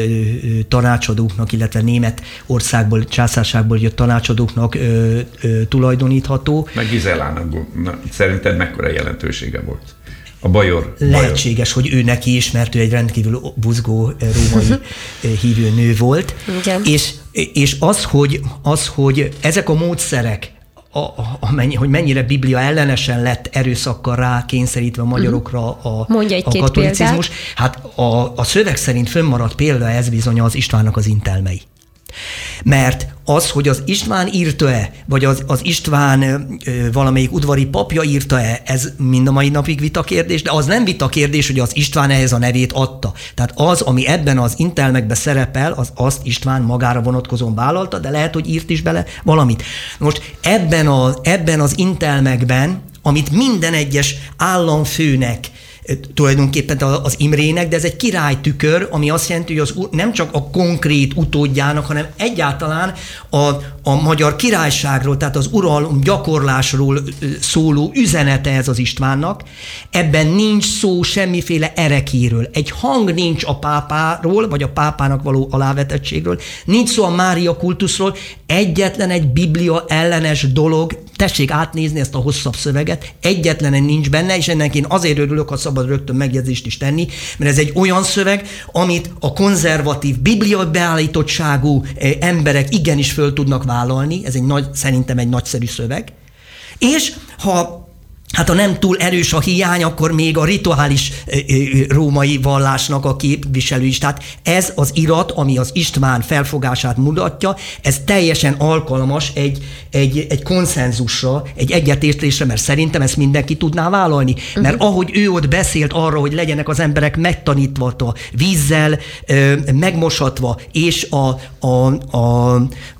tanácsadóknak, illetve német országból, császárságból jött tanácsadóknak ö, ö, tulajdonítható. Meg Gizelának gond- na, szerinted mekkora jelentősége volt? A bajor. Lehetséges, hogy ő neki is, mert ő egy rendkívül buzgó ö, római ö, hívő nő volt. Igen. És, és az, hogy, az, hogy ezek a módszerek, a, a, amennyi, hogy mennyire Biblia ellenesen lett erőszakkal rá kényszerítve a magyarokra a, Mondja a egy-két katolicizmus. Hát a, a szöveg szerint fönnmaradt példa ez bizony az Istvánnak az intelmei. Mert az, hogy az István írta-e, vagy az, az István ö, valamelyik udvari papja írta-e, ez mind a mai napig vita kérdés, de az nem vita kérdés, hogy az István ehhez a nevét adta. Tehát az, ami ebben az intelmekben szerepel, az azt István magára vonatkozóan vállalta, de lehet, hogy írt is bele valamit. Most ebben, a, ebben az intelmekben, amit minden egyes államfőnek tulajdonképpen az Imrének, de ez egy királytükör, ami azt jelenti, hogy az nem csak a konkrét utódjának, hanem egyáltalán a, a magyar királyságról, tehát az uralom gyakorlásról szóló üzenete ez az Istvánnak. Ebben nincs szó semmiféle erekéről. Egy hang nincs a pápáról, vagy a pápának való alávetettségről, nincs szó a Mária kultuszról, egyetlen egy biblia ellenes dolog, tessék átnézni ezt a hosszabb szöveget, egyetlen egy nincs benne, és ennek én azért örülök, ha szabad rögtön megjegyzést is tenni, mert ez egy olyan szöveg, amit a konzervatív, biblia beállítottságú eh, emberek igenis föl tudnak vállalni, ez egy nagy, szerintem egy nagyszerű szöveg, és ha Hát ha nem túl erős a hiány, akkor még a rituális római vallásnak a képviselő is. Tehát ez az irat, ami az István felfogását mutatja, ez teljesen alkalmas egy, egy, egy konszenzusra, egy egyetértésre, mert szerintem ezt mindenki tudná vállalni. Uh-huh. Mert ahogy ő ott beszélt arra, hogy legyenek az emberek megtanítva, vízzel megmosatva, és a, a, a,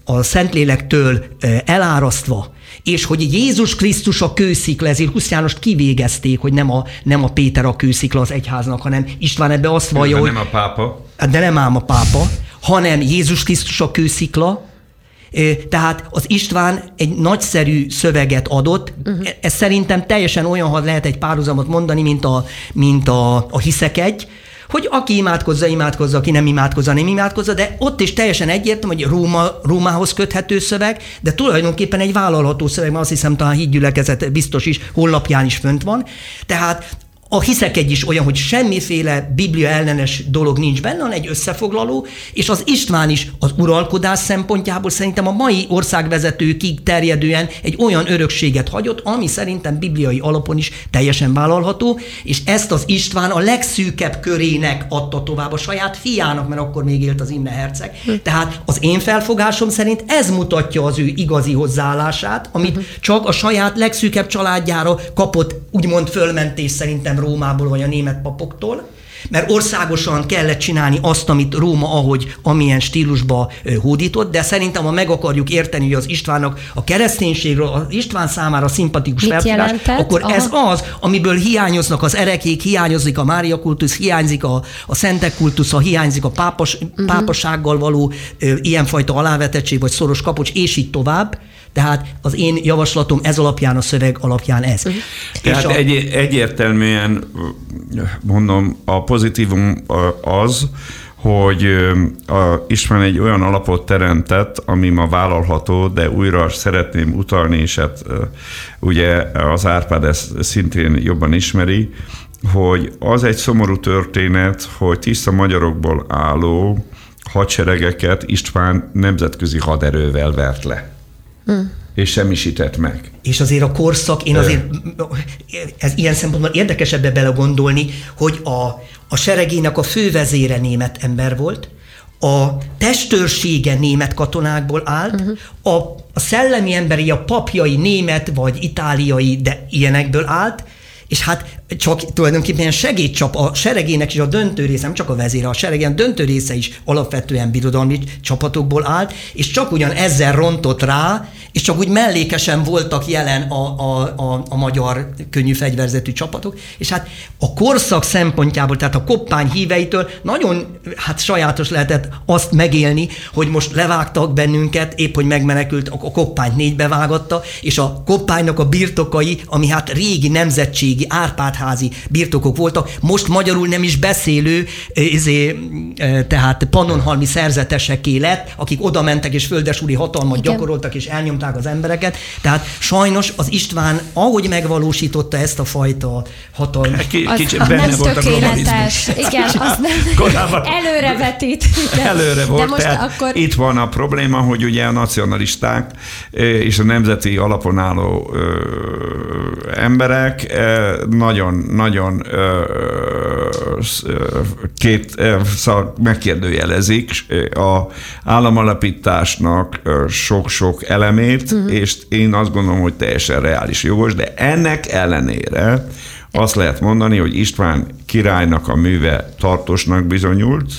a Szentlélektől elárasztva, és hogy Jézus Krisztus a kőszikla, ezért Husz Jánost kivégezték, hogy nem a, nem a Péter a kőszikla az egyháznak, hanem István ebbe azt vallja, hogy... nem a pápa. Hát de nem ám a pápa, hanem Jézus Krisztus a kőszikla, tehát az István egy nagyszerű szöveget adott, uh-huh. ez szerintem teljesen olyan, ha lehet egy párhuzamot mondani, mint a, mint a, a hiszek egy, hogy aki imádkozza, imádkozza, aki nem imádkozza, nem imádkozza, de ott is teljesen egyértelmű, hogy Róma, Rómához köthető szöveg, de tulajdonképpen egy vállalható szöveg, mert azt hiszem talán hídgyülekezet biztos is, honlapján is fönt van. Tehát a hiszek egy is olyan, hogy semmiféle biblia ellenes dolog nincs benne, hanem egy összefoglaló, és az István is az uralkodás szempontjából szerintem a mai országvezetőkig terjedően egy olyan örökséget hagyott, ami szerintem bibliai alapon is teljesen vállalható, és ezt az István a legszűkebb körének adta tovább a saját fiának, mert akkor még élt az Imre Herceg. Hm. Tehát az én felfogásom szerint ez mutatja az ő igazi hozzáállását, amit hm. csak a saját legszűkebb családjára kapott, úgymond fölmentés szerintem Rómából vagy a német papoktól, mert országosan kellett csinálni azt, amit Róma ahogy, amilyen stílusba hódított, de szerintem, ha meg akarjuk érteni, hogy az Istvánnak a kereszténységről, az István számára szimpatikus felfogás, akkor Aha. ez az, amiből hiányoznak az erekék, hiányozik a Mária kultusz, hiányzik a, a szentek kultusza, hiányzik a pápas, uh-huh. pápasággal való ö, ilyenfajta alávetettség, vagy szoros kapocs, és így tovább. Tehát az én javaslatom ez alapján, a szöveg alapján ez. Uh-huh. Tehát a... egy, egyértelműen mondom, a pozitívum az, hogy a István egy olyan alapot teremtett, ami ma vállalható, de újra szeretném utalni, és hát ugye az Árpád ezt szintén jobban ismeri, hogy az egy szomorú történet, hogy tiszta magyarokból álló hadseregeket István nemzetközi haderővel vert le. Hmm és semmisített meg. És azért a korszak, én azért, ez ilyen szempontból érdekes ebbe belegondolni, hogy a, a seregének a fővezére német ember volt, a testőrsége német katonákból állt, uh-huh. a, a szellemi emberi, a papjai német vagy itáliai, de ilyenekből állt, és hát csak tulajdonképpen segédcsap, a seregének is a döntő része, nem csak a vezére, a seregén döntő része is alapvetően birodalmi csapatokból állt, és csak ugyan ezzel rontott rá, és csak úgy mellékesen voltak jelen a, a, a, a magyar könnyű fegyverzetű csapatok, és hát a korszak szempontjából, tehát a koppány híveitől nagyon hát sajátos lehetett azt megélni, hogy most levágtak bennünket, épp hogy megmenekült, a koppányt négybe vágatta, és a koppánynak a birtokai, ami hát régi nemzetségi Árpád házi birtokok voltak, most magyarul nem is beszélő, izé, tehát pannonhalmi szerzeteseké lett, akik oda mentek és földesúri hatalmat Igen. gyakoroltak és elnyomták az embereket. Tehát sajnos az István, ahogy megvalósította ezt a fajta hatalmat. K- kicsit az, benne nem volt tökéletes. A Igen, az nem. Előrevetít. Előre volt. De most tehát akkor... Itt van a probléma, hogy ugye a nacionalisták és a nemzeti alapon álló emberek nagyon nagyon két szóval megkérdőjelezik a államalapításnak sok-sok elemét, uh-huh. és én azt gondolom, hogy teljesen reális jogos, de ennek ellenére azt lehet mondani, hogy István királynak a műve tartósnak bizonyult,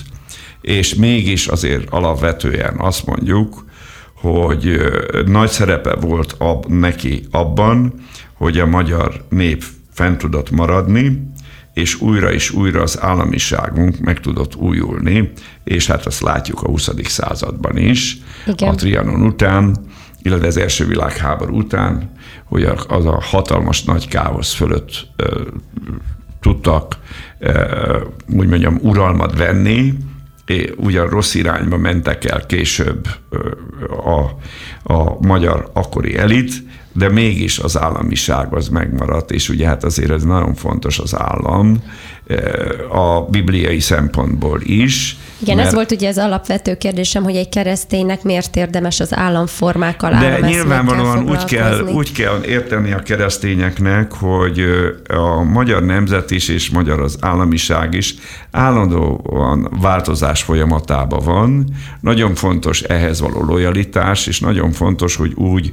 és mégis azért alapvetően azt mondjuk, hogy nagy szerepe volt ab, neki abban, hogy a magyar nép fent tudott maradni, és újra és újra az államiságunk meg tudott újulni, és hát azt látjuk a 20. században is, Igen. a Trianon után, illetve az első világháború után, hogy az a hatalmas nagy káosz fölött ö, tudtak, ö, úgy mondjam, uralmat venni, ugyan rossz irányba mentek el később a, a magyar akkori elit, de mégis az államiság az megmaradt, és ugye hát azért ez nagyon fontos az állam a bibliai szempontból is, Igen, mert... ez volt ugye az alapvető kérdésem, hogy egy kereszténynek miért érdemes az államformákkal De nyilvánvalóan úgy kell, úgy kell érteni a keresztényeknek, hogy a magyar nemzet is és magyar az államiság is állandóan változás folyamatában van. Nagyon fontos ehhez való lojalitás, és nagyon fontos, hogy úgy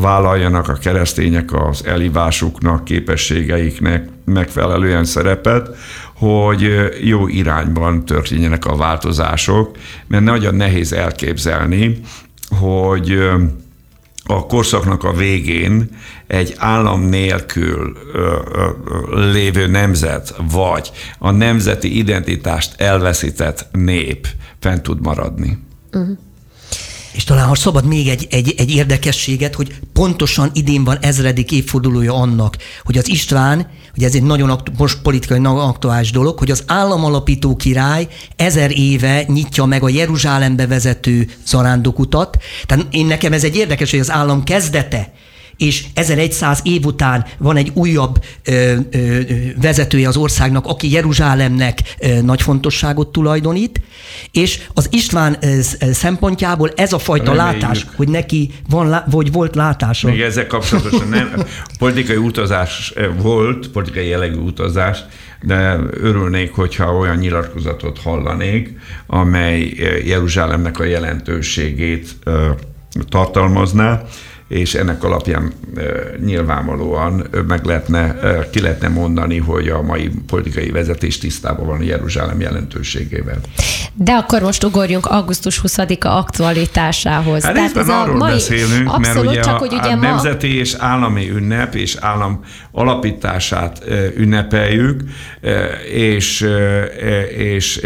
vállaljanak a keresztények az elivásuknak, képességeiknek megfelelően szerepet, hogy jó irányban történjenek a változások, mert nagyon nehéz elképzelni, hogy a korszaknak a végén egy állam nélkül ö, ö, lévő nemzet, vagy a nemzeti identitást elveszített nép fent tud maradni. Uh-huh. És talán, ha szabad még egy, egy, egy érdekességet, hogy pontosan idén van ezredik évfordulója annak, hogy az István, ugye ez egy nagyon aktu- most politikai nagyon aktuális dolog, hogy az államalapító király ezer éve nyitja meg a Jeruzsálembe vezető zarándokutat. Tehát én nekem ez egy érdekes, hogy az állam kezdete és 1100 év után van egy újabb ö, ö, vezetője az országnak, aki Jeruzsálemnek ö, nagy fontosságot tulajdonít, és az István ö, szempontjából ez a fajta Reméljük. látás, hogy neki van, vagy volt látása. Még ezzel kapcsolatosan nem. Politikai utazás volt, politikai jellegű utazás, de örülnék, hogyha olyan nyilatkozatot hallanék, amely Jeruzsálemnek a jelentőségét tartalmazná, és ennek alapján nyilvánvalóan meg lehetne, ki lehetne mondani, hogy a mai politikai vezetés tisztában van a Jeruzsálem jelentőségével. De akkor most ugorjunk augusztus 20-a aktualitásához. Hát Tehát ez arról mai... beszélünk, abszolút, mert ugye csak, a, hogy ugye a ma... nemzeti és állami ünnep és állam alapítását ünnepeljük, és, és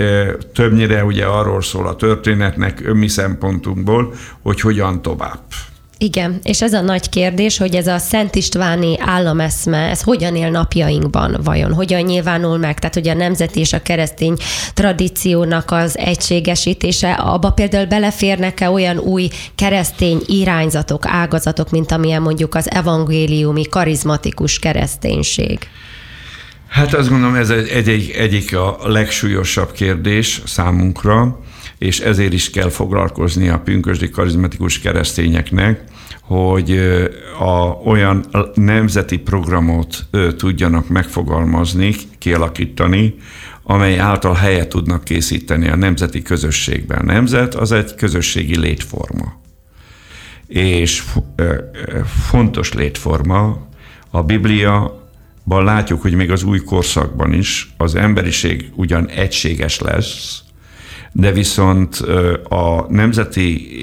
többnyire ugye arról szól a történetnek mi szempontunkból, hogy hogyan tovább. Igen, és ez a nagy kérdés, hogy ez a Szent Istváni állameszme, ez hogyan él napjainkban? Vajon, hogyan nyilvánul meg, tehát hogy a nemzeti és a keresztény tradíciónak az egységesítése, abba például beleférnek-e olyan új keresztény irányzatok, ágazatok, mint amilyen mondjuk az evangéliumi, karizmatikus kereszténység? Hát azt gondolom, ez egy, egy, egyik a legsúlyosabb kérdés számunkra, és ezért is kell foglalkozni a pünkösdi karizmatikus keresztényeknek, hogy a, olyan nemzeti programot tudjanak megfogalmazni, kialakítani, amely által helyet tudnak készíteni a nemzeti közösségben. A nemzet az egy közösségi létforma. És fontos létforma. A Biblia látjuk, hogy még az új korszakban is az emberiség ugyan egységes lesz, de viszont a nemzeti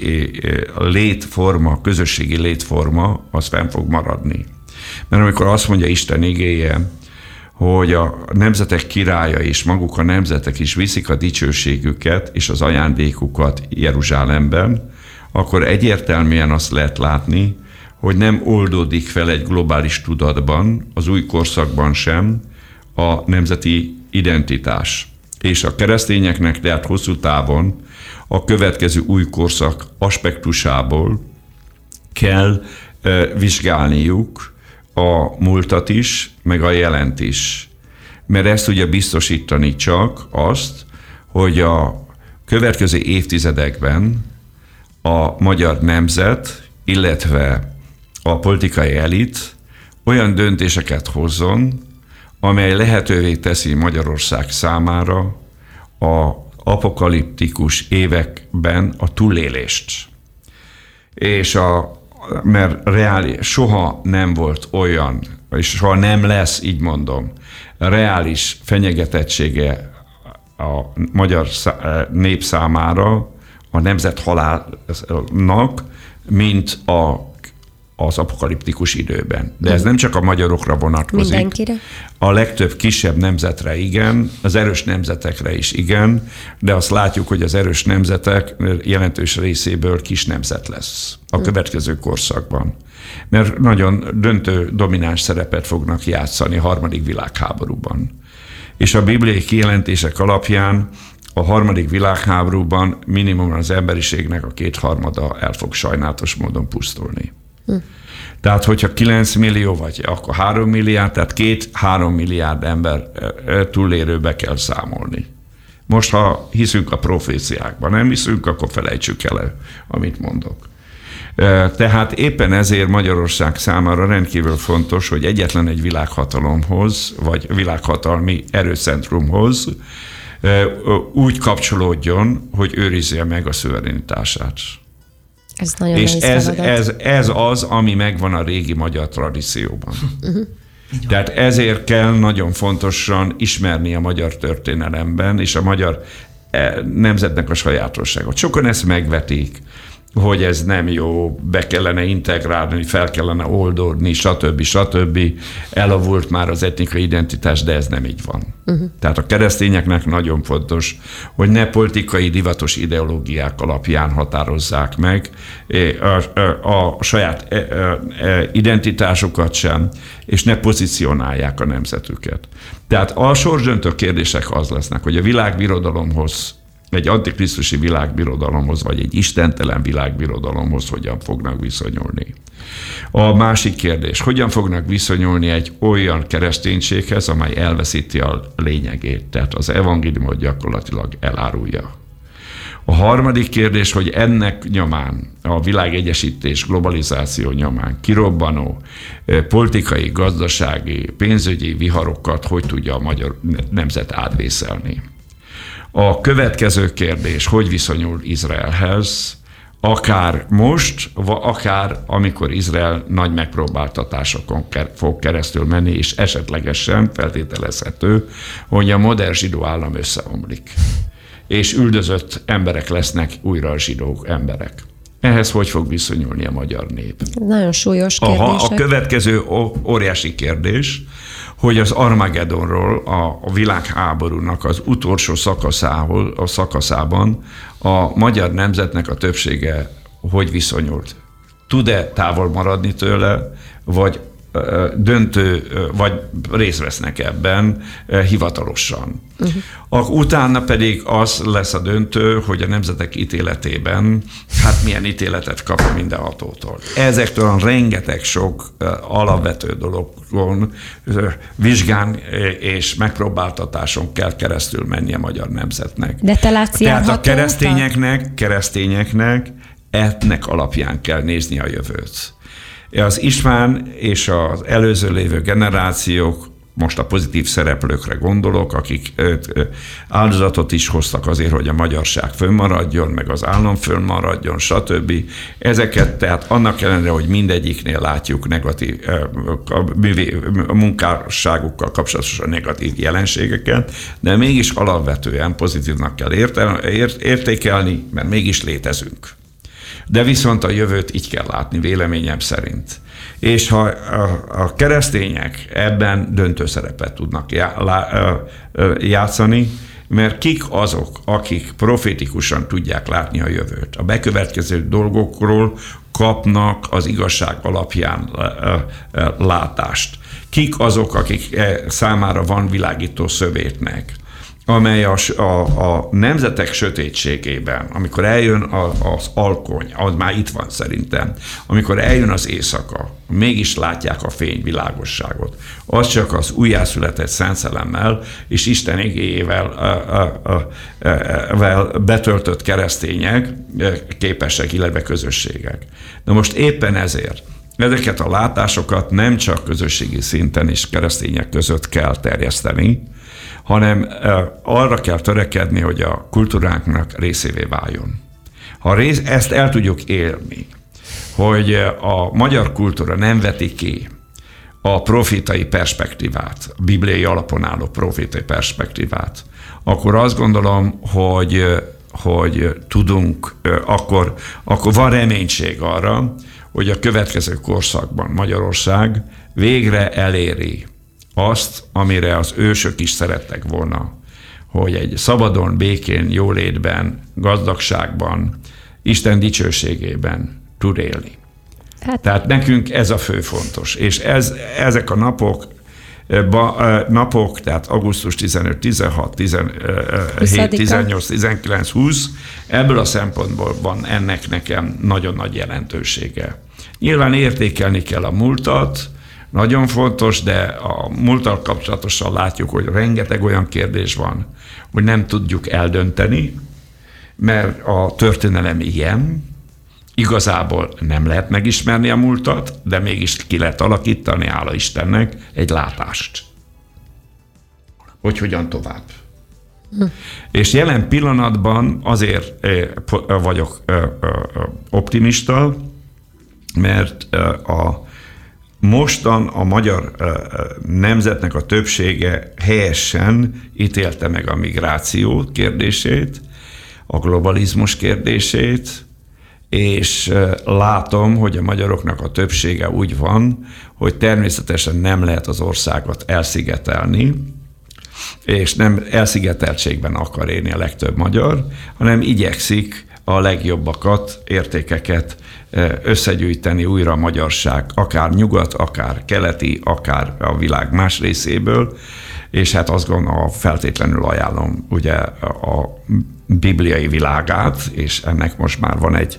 létforma, közösségi létforma, az fenn fog maradni. Mert amikor azt mondja Isten igéje, hogy a nemzetek királya és maguk a nemzetek is viszik a dicsőségüket és az ajándékukat Jeruzsálemben, akkor egyértelműen azt lehet látni, hogy nem oldódik fel egy globális tudatban, az új korszakban sem a nemzeti identitás és a keresztényeknek, tehát hosszú távon a következő új korszak aspektusából kell vizsgálniuk a múltat is, meg a jelent is. Mert ezt tudja biztosítani csak azt, hogy a következő évtizedekben a magyar nemzet, illetve a politikai elit olyan döntéseket hozzon, amely lehetővé teszi Magyarország számára a apokaliptikus években a túlélést. És a, mert reális, soha nem volt olyan, és soha nem lesz, így mondom, reális fenyegetettsége a magyar nép számára, a nemzet halálnak, mint a az apokaliptikus időben. De ez nem csak a magyarokra vonatkozik. Mindenkire? A legtöbb kisebb nemzetre igen, az erős nemzetekre is igen, de azt látjuk, hogy az erős nemzetek jelentős részéből kis nemzet lesz a hm. következő korszakban. Mert nagyon döntő, domináns szerepet fognak játszani a harmadik világháborúban. És a bibliai kijelentések alapján a harmadik világháborúban minimum az emberiségnek a kétharmada el fog sajnálatos módon pusztulni. Tehát, hogyha 9 millió vagy, akkor 3 milliárd, tehát két-három milliárd ember túlélőbe kell számolni. Most, ha hiszünk a proféciákban, nem hiszünk, akkor felejtsük el, amit mondok. Tehát éppen ezért Magyarország számára rendkívül fontos, hogy egyetlen egy világhatalomhoz, vagy világhatalmi erőcentrumhoz úgy kapcsolódjon, hogy őrizze meg a szuverenitását. Ez nagyon És ez, ez, ez az, ami megvan a régi magyar tradícióban. Uh-huh. Tehát ezért kell nagyon fontosan ismerni a magyar történelemben, és a magyar nemzetnek a sajátosságot. Sokan ezt megvetik, hogy ez nem jó, be kellene integrálni, fel kellene oldódni, stb. stb. Elavult már az etnikai identitás, de ez nem így van. Uh-huh. Tehát a keresztényeknek nagyon fontos, hogy ne politikai divatos ideológiák alapján határozzák meg a, a, a saját e, e, e, identitásukat sem, és ne pozícionálják a nemzetüket. Tehát a sorsdöntő kérdések az lesznek, hogy a világbirodalomhoz egy antikrisztusi világbirodalomhoz, vagy egy istentelen világbirodalomhoz hogyan fognak viszonyulni. A másik kérdés, hogyan fognak viszonyulni egy olyan kereszténységhez, amely elveszíti a lényegét, tehát az evangéliumot gyakorlatilag elárulja. A harmadik kérdés, hogy ennek nyomán, a világegyesítés, globalizáció nyomán kirobbanó politikai, gazdasági, pénzügyi viharokat hogy tudja a magyar nemzet átvészelni. A következő kérdés, hogy viszonyul Izraelhez, akár most, akár amikor Izrael nagy megpróbáltatásokon fog keresztül menni, és esetlegesen feltételezhető, hogy a modern zsidó állam összeomlik. És üldözött emberek lesznek újra a zsidó emberek. Ehhez hogy fog viszonyulni a magyar nép? Nagyon súlyos kérdés. A, a következő óriási kérdés, hogy az Armageddonról, a, világháborúnak az utolsó szakaszához, a szakaszában a magyar nemzetnek a többsége hogy viszonyult. Tud-e távol maradni tőle, vagy döntő, vagy részt vesznek ebben hivatalosan. Uh-huh. Utána pedig az lesz a döntő, hogy a nemzetek ítéletében, hát milyen ítéletet kap a minden hatótól. Ezektől a rengeteg sok alapvető dologon, vizsgán és megpróbáltatáson kell keresztül menni a magyar nemzetnek. De te látsz Tehát a keresztényeknek, keresztényeknek etnek alapján kell nézni a jövőt. Az István és az előző lévő generációk most a pozitív szereplőkre gondolok, akik áldozatot is hoztak azért, hogy a magyarság fönnmaradjon, meg az állam fönnmaradjon, stb. Ezeket, tehát annak ellenére, hogy mindegyiknél látjuk negatív a munkásságukkal kapcsolatos negatív jelenségeket, de mégis alapvetően pozitívnak kell értékelni, mert mégis létezünk. De viszont a jövőt így kell látni, véleményem szerint. És ha a, keresztények ebben döntő szerepet tudnak játszani, mert kik azok, akik profétikusan tudják látni a jövőt. A bekövetkező dolgokról kapnak az igazság alapján látást. Kik azok, akik e, számára van világító szövétnek amely a, a, a nemzetek sötétségében, amikor eljön a, az alkony, az már itt van szerintem, amikor eljön az éjszaka, mégis látják a fény világosságot. Az csak az újjászületett szentszellemmel és Isten igéjével betöltött keresztények képesek, illetve közösségek. De most éppen ezért ezeket a látásokat nem csak közösségi szinten és keresztények között kell terjeszteni, hanem arra kell törekedni, hogy a kultúránknak részévé váljon. Ha rész, ezt el tudjuk élni, hogy a magyar kultúra nem veti ki a profitai perspektívát, a bibliai alapon álló profitai perspektívát, akkor azt gondolom, hogy, hogy tudunk, akkor, akkor van reménység arra, hogy a következő korszakban Magyarország végre eléri azt, amire az ősök is szerettek volna, hogy egy szabadon, békén, jólétben, gazdagságban, Isten dicsőségében tud élni. Hát. Tehát nekünk ez a fő fontos. És ez, ezek a napok, ba, napok, tehát augusztus 15, 16, 17, 18, 19, 20, ebből a szempontból van ennek nekem nagyon nagy jelentősége. Nyilván értékelni kell a múltat, nagyon fontos, de a múltal kapcsolatosan látjuk, hogy rengeteg olyan kérdés van, hogy nem tudjuk eldönteni, mert a történelem ilyen, igazából nem lehet megismerni a múltat, de mégis ki lehet alakítani, hála Istennek, egy látást. Hogy hogyan tovább. Hm. És jelen pillanatban azért vagyok optimista, mert a mostan a magyar nemzetnek a többsége helyesen ítélte meg a migráció kérdését, a globalizmus kérdését, és látom, hogy a magyaroknak a többsége úgy van, hogy természetesen nem lehet az országot elszigetelni, és nem elszigeteltségben akar élni a legtöbb magyar, hanem igyekszik a legjobbakat, értékeket összegyűjteni újra a magyarság, akár nyugat, akár keleti, akár a világ más részéből, és hát azt gondolom, feltétlenül ajánlom ugye a bibliai világát, és ennek most már van egy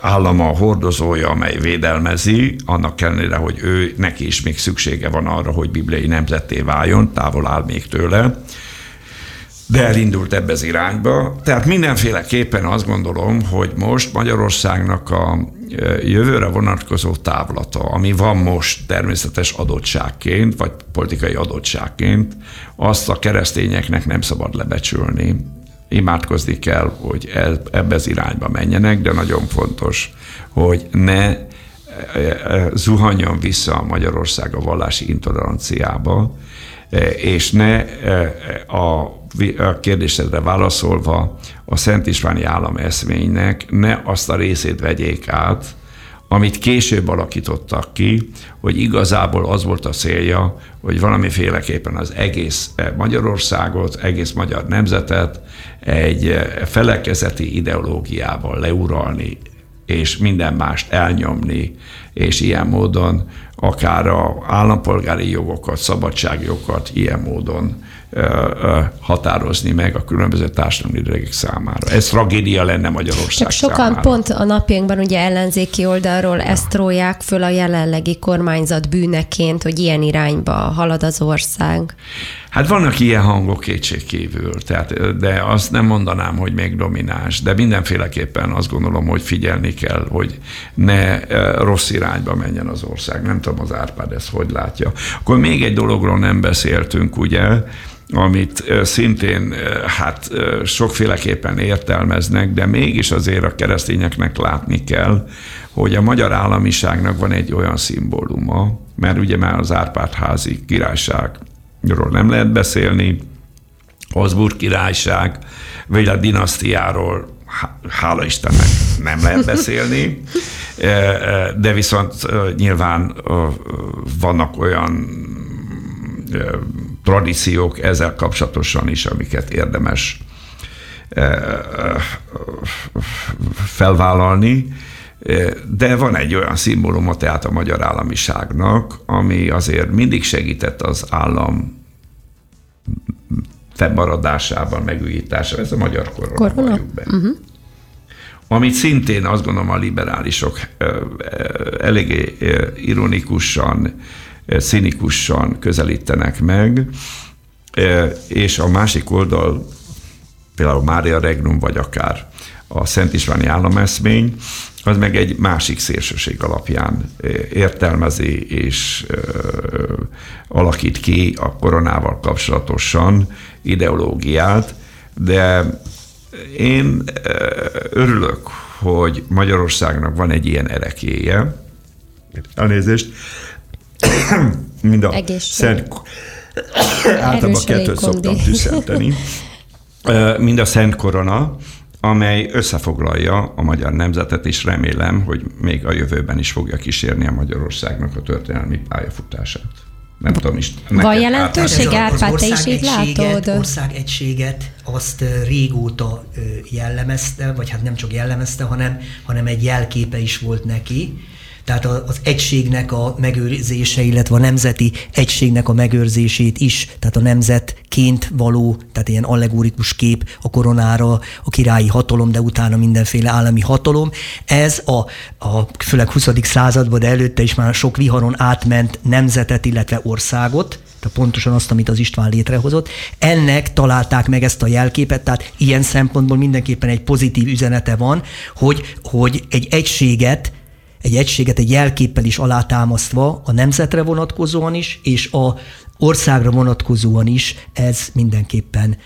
állama hordozója, amely védelmezi, annak ellenére, hogy ő neki is még szüksége van arra, hogy bibliai nemzeté váljon, távol áll még tőle, de elindult ebbe az irányba. Tehát mindenféleképpen azt gondolom, hogy most Magyarországnak a jövőre vonatkozó távlata, ami van most természetes adottságként, vagy politikai adottságként, azt a keresztényeknek nem szabad lebecsülni imádkozni kell, hogy ebbe az irányba menjenek, de nagyon fontos, hogy ne e, e, zuhanjon vissza Magyarország a vallási intoleranciába, e, és ne a kérdésedre válaszolva a Szent Istváni állam eszménynek ne azt a részét vegyék át, amit később alakítottak ki, hogy igazából az volt a célja, hogy valamiféleképpen az egész Magyarországot, egész magyar nemzetet egy felekezeti ideológiával leuralni, és minden mást elnyomni, és ilyen módon akár a állampolgári jogokat, szabadságjogokat ilyen módon határozni meg a különböző társadalmi rétegek számára. Ez tragédia lenne Magyarország Csak sokan számára. pont a napjainkban ugye ellenzéki oldalról ja. ezt rólják föl a jelenlegi kormányzat bűneként, hogy ilyen irányba halad az ország. Hát vannak ilyen hangok kétségkívül, tehát, de azt nem mondanám, hogy még domináns, de mindenféleképpen azt gondolom, hogy figyelni kell, hogy ne rossz irányba menjen az ország. Nem tudom, az Árpád ezt hogy látja. Akkor még egy dologról nem beszéltünk, ugye, amit szintén hát sokféleképpen értelmeznek, de mégis azért a keresztényeknek látni kell, hogy a magyar államiságnak van egy olyan szimbóluma, mert ugye már az Árpád-házi királyságról nem lehet beszélni, Habsburg királyság, vagy a dinasztiáról hála Istennek nem lehet beszélni, de viszont nyilván vannak olyan tradíciók ezzel kapcsolatosan is, amiket érdemes eh, felvállalni, de van egy olyan szimbóluma tehát a magyar államiságnak, ami azért mindig segített az állam fennmaradásában, megújításában, ez a magyar korona, korona? be. Uh-huh. Amit szintén azt gondolom a liberálisok eléggé ironikusan színikusan közelítenek meg, és a másik oldal, például Mária Regnum, vagy akár a Szent Istváni állameszmény, az meg egy másik szélsőség alapján e, értelmezi és e, alakít ki a koronával kapcsolatosan ideológiát, de én örülök, hogy Magyarországnak van egy ilyen erekéje, elnézést, mind a szent... Általában kettőt szoktam tüsszenteni. Mind a Szent Korona, amely összefoglalja a magyar nemzetet, és remélem, hogy még a jövőben is fogja kísérni a Magyarországnak a történelmi pályafutását. Nem tudom is. Van jelentőség, Árpád, te is így látod? Országegységet azt régóta jellemezte, vagy hát nem csak jellemezte, hanem, hanem egy jelképe is volt neki tehát az egységnek a megőrzése, illetve a nemzeti egységnek a megőrzését is, tehát a nemzetként való, tehát ilyen allegorikus kép a koronára, a királyi hatalom, de utána mindenféle állami hatalom. Ez a, a főleg 20. században, de előtte is már sok viharon átment nemzetet, illetve országot, tehát pontosan azt, amit az István létrehozott. Ennek találták meg ezt a jelképet, tehát ilyen szempontból mindenképpen egy pozitív üzenete van, hogy, hogy egy egységet egy egységet egy jelképpel is alátámasztva a nemzetre vonatkozóan is, és a országra vonatkozóan is ez mindenképpen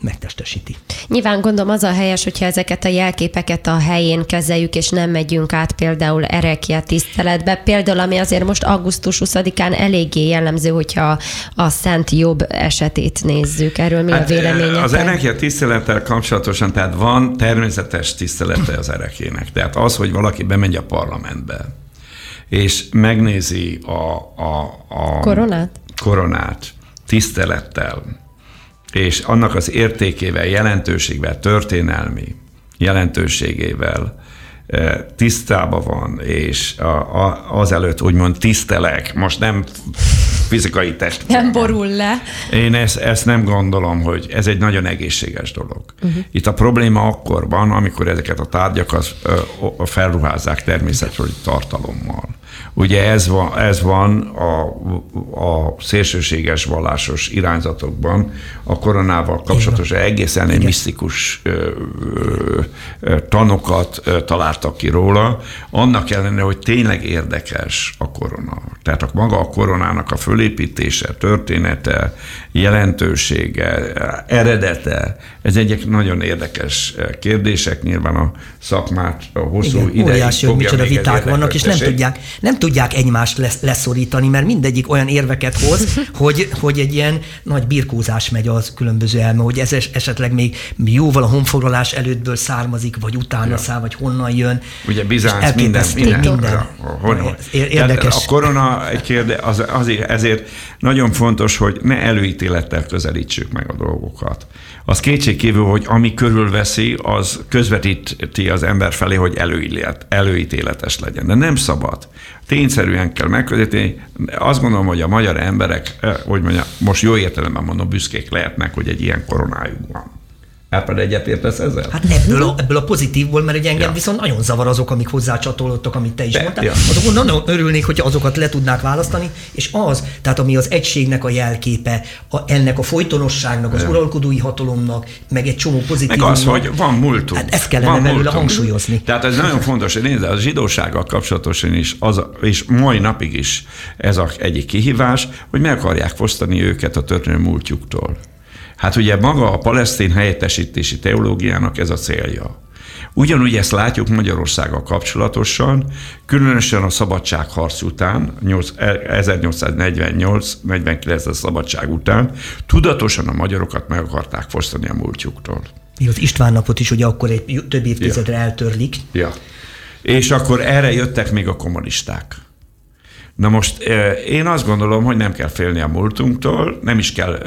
megtestesíti. Nyilván gondolom az a helyes, hogyha ezeket a jelképeket a helyén kezeljük, és nem megyünk át például erekia tiszteletbe. Például, ami azért most augusztus 20-án eléggé jellemző, hogyha a Szent Jobb esetét nézzük. Erről mi hát, a véleménye? Az erekia tisztelettel kapcsolatosan, tehát van természetes tisztelete az erekének. Tehát az, hogy valaki bemegy a parlamentbe, és megnézi a, a, a koronát? koronát tisztelettel, és annak az értékével, jelentőségvel, történelmi jelentőségével eh, tisztában van, és a, a, azelőtt úgymond tisztelek, most nem fizikai test. Nem borul le. Én ezt, ezt nem gondolom, hogy ez egy nagyon egészséges dolog. Uh-huh. Itt a probléma akkor van, amikor ezeket a tárgyakat felruházzák természetről tartalommal. Ugye ez van, ez van a, a szélsőséges vallásos irányzatokban, a koronával kapcsolatos egészen egy misztikus ö, ö, tanokat ö, találtak ki róla, annak ellenére, hogy tényleg érdekes a korona. Tehát a maga a koronának a fölépítése, története, jelentősége, eredete, ez egyik nagyon érdekes kérdések, nyilván a szakmát a hosszú Igen, ideig óriási, hogy micsoda viták vannak, és nem tudják, nem tudják egymást lesz, leszorítani, mert mindegyik olyan érveket hoz, hogy, hogy egy ilyen nagy birkózás megy az különböző elme, hogy ez esetleg még jóval a honfoglalás előttből származik, vagy utána ja. száll, vagy honnan jön. Ugye Bizánc, minden, minden. minden. Honnan. Érdekes. A korona egy kérdés, az, azért, ezért nagyon fontos, hogy ne előítélettel közelítsük meg a dolgokat. Az kétségkívül, hogy ami körülveszi, az közvetíti az ember felé, hogy előítélet, előítéletes legyen. De nem szabad. Tényszerűen kell megközelíteni. Azt gondolom, hogy a magyar emberek, eh, hogy mondja, most jó értelemben mondom, büszkék lehetnek, hogy egy ilyen koronájuk van. Árpád egyetértesz ezzel? Hát ebből a, ebből a pozitívból, mert egy engem ja. viszont nagyon zavar azok, amik hozzácsatolódtak, amit te is Be, mondtál. Ja. Azok nagyon örülnék, hogyha azokat le tudnák választani, és az, tehát ami az egységnek a jelképe, a, ennek a folytonosságnak, az ja. uralkodói hatalomnak, meg egy csomó pozitív. Meg az, hogy van múltunk. Hát ezt kellene belőle hangsúlyozni. Tehát ez nagyon fontos, nézd, a zsidósággal kapcsolatosan is, az, és mai napig is ez a egyik kihívás, hogy meg akarják fosztani őket a történelmi múltjuktól. Hát ugye maga a palesztin helyettesítési teológiának ez a célja. Ugyanúgy ezt látjuk Magyarországgal kapcsolatosan, különösen a szabadságharc után, 1848-49 a szabadság után, tudatosan a magyarokat meg akarták fosztani a múltjuktól. Mi az István napot is ugye akkor egy több évtizedre ja. eltörlik. Ja. És akkor erre jöttek még a kommunisták. Na most én azt gondolom, hogy nem kell félni a múltunktól, nem is kell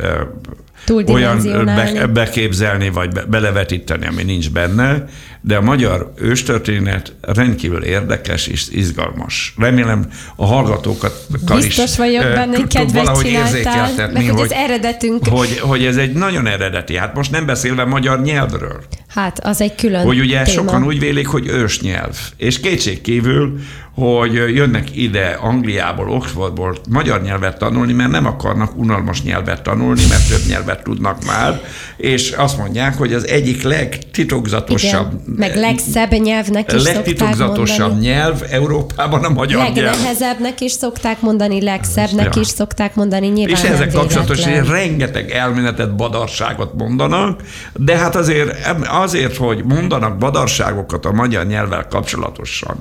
olyan be, beképzelni, vagy be, belevetíteni, ami nincs benne, de a magyar őstörténet rendkívül érdekes és izgalmas. Remélem a hallgatókat is Biztos vagyok benne, hogy kedvet csináltál, mert hogy, hogy az eredetünk. Hogy, hogy ez egy nagyon eredeti, hát most nem beszélve magyar nyelvről. Hát, az egy külön Hogy ugye téma. sokan úgy vélik, hogy ősnyelv. És kétségkívül, hogy jönnek ide Angliából, Oxfordból magyar nyelvet tanulni, mert nem akarnak unalmas nyelvet tanulni, mert több nyelvet tudnak már, és azt mondják, hogy az egyik legtitokzatosabb... Igen, meg legszebb nyelvnek is legtitokzatosabb nyelv Európában a magyar Legnehezebbnek nyelv. Legnehezebbnek is szokták mondani, legszebbnek ja. is szokták mondani, nyilván És ezek kapcsolatosan rengeteg elméletet, badarságot mondanak, de hát azért, azért, hogy mondanak badarságokat a magyar nyelvvel kapcsolatosan,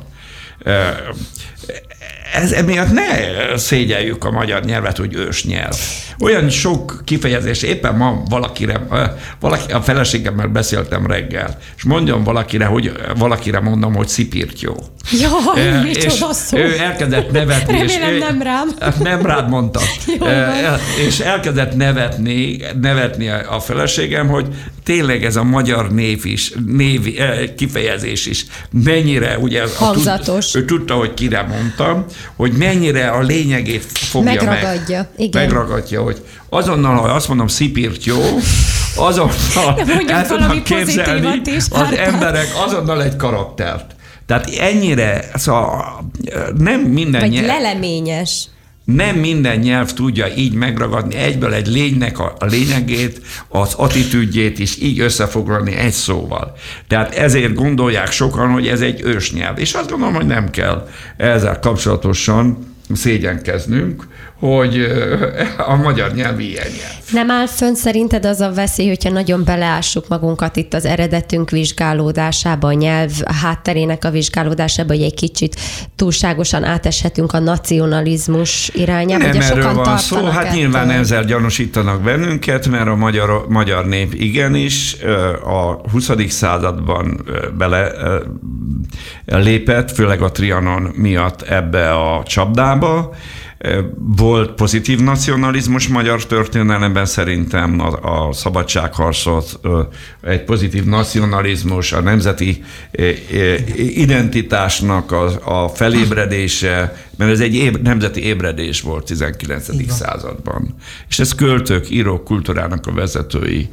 Uh, ez emiatt ne szégyeljük a magyar nyelvet, hogy ős nyelv. Olyan sok kifejezés, éppen ma valakire, valaki, a feleségemmel beszéltem reggel, és mondjam valakire, hogy valakire mondom, hogy szipirtyó. Jaj, micsoda szó. Ő elkezdett nevetni. Remélem és nem rám. Nem rád mondta. és elkezdett nevetni, nevetni a feleségem, hogy tényleg ez a magyar név is, név, kifejezés is mennyire, ugye Hangzatos. Ő tudta, hogy kire mondtam, hogy mennyire a lényegét fogja Megragadja. meg. Igen. Megragadja, hogy azonnal, ha azt mondom szipirtyó, azonnal el tudnak képzelni is, az hát, emberek azonnal egy karaktert. Tehát ennyire, szóval nem minden Vagy nyelv... leleményes nem minden nyelv tudja így megragadni egyből egy lénynek a, a lényegét, az attitűdjét is így összefoglalni egy szóval. Tehát ezért gondolják sokan, hogy ez egy ősnyelv. És azt gondolom, hogy nem kell ezzel kapcsolatosan szégyenkeznünk, hogy a magyar nyelv ilyen nyelv. Nem áll fönn szerinted az a veszély, hogyha nagyon beleássuk magunkat itt az eredetünk vizsgálódásába, a nyelv hátterének a vizsgálódásába, hogy egy kicsit túlságosan áteshetünk a nacionalizmus irányába. Nem erről sokan van szó, hát ettől. nyilván ezzel gyanúsítanak bennünket, mert a magyar, magyar nép igenis a 20. században bele lépett, főleg a Trianon miatt ebbe a csapdába, volt pozitív nacionalizmus magyar történelemben, szerintem a, a szabadságharcot egy pozitív nacionalizmus, a nemzeti identitásnak a, a felébredése, mert ez egy éb, nemzeti ébredés volt 19. Igen. században. És ez költők, írók kultúrának a vezetői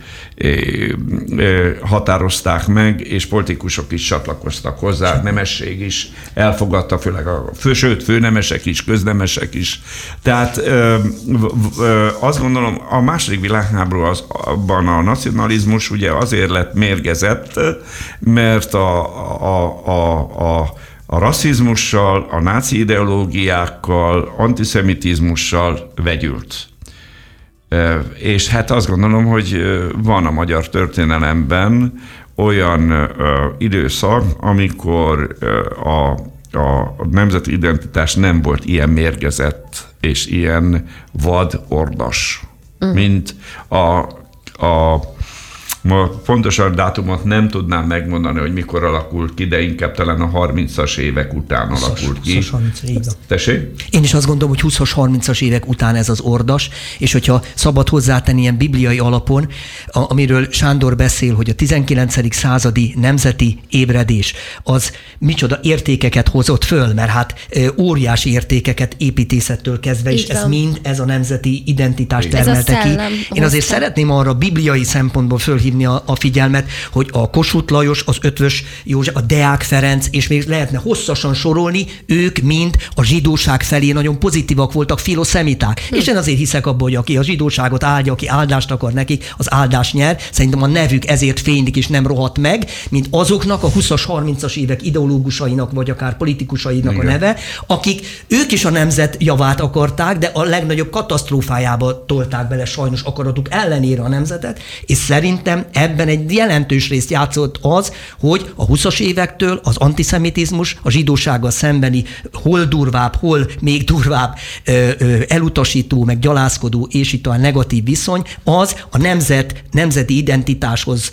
határozták meg, és politikusok is csatlakoztak hozzá, nemesség is elfogadta, főleg a fő, sőt, főnemesek is, köznemesek is. Tehát ö, ö, azt gondolom, a második világháború az, abban a nacionalizmus ugye azért lett mérgezett, mert a, a, a, a a rasszizmussal, a náci ideológiákkal, antiszemitizmussal vegyült. És hát azt gondolom, hogy van a magyar történelemben olyan időszak, amikor a, a nemzeti identitás nem volt ilyen mérgezett és ilyen vad ordas, uh. mint a, a Ma pontosan dátumot nem tudnám megmondani, hogy mikor alakult ki, de inkább talán a 30-as évek után 20 alakult ki. 20 30 Tessék? Én is azt gondolom, hogy 20-as, 30-as évek után ez az ordas, és hogyha szabad hozzátenni ilyen bibliai alapon, amiről Sándor beszél, hogy a 19. századi nemzeti ébredés az micsoda értékeket hozott föl, mert hát óriási értékeket építészettől kezdve, Így és van. ez mind ez a nemzeti identitás termelte ki. Én azért szeretném arra bibliai szempontból fölhívni felhívni a, a figyelmet, hogy a Kossuth Lajos, az Ötvös József, a Deák Ferenc, és még lehetne hosszasan sorolni, ők mind a zsidóság felé nagyon pozitívak voltak, filoszemiták. Hm. És én azért hiszek abban, hogy aki a zsidóságot áldja, aki áldást akar nekik, az áldás nyer. Szerintem a nevük ezért fénylik és nem rohadt meg, mint azoknak a 20-as, 30-as évek ideológusainak, vagy akár politikusainak Igen. a neve, akik ők is a nemzet javát akarták, de a legnagyobb katasztrófájába tolták bele sajnos akaratuk ellenére a nemzetet, és szerintem ebben egy jelentős részt játszott az, hogy a 20-as évektől az antiszemitizmus, a zsidósággal szembeni hol durvább, hol még durvább elutasító, meg gyalázkodó és itt a negatív viszony, az a nemzet, nemzeti identitáshoz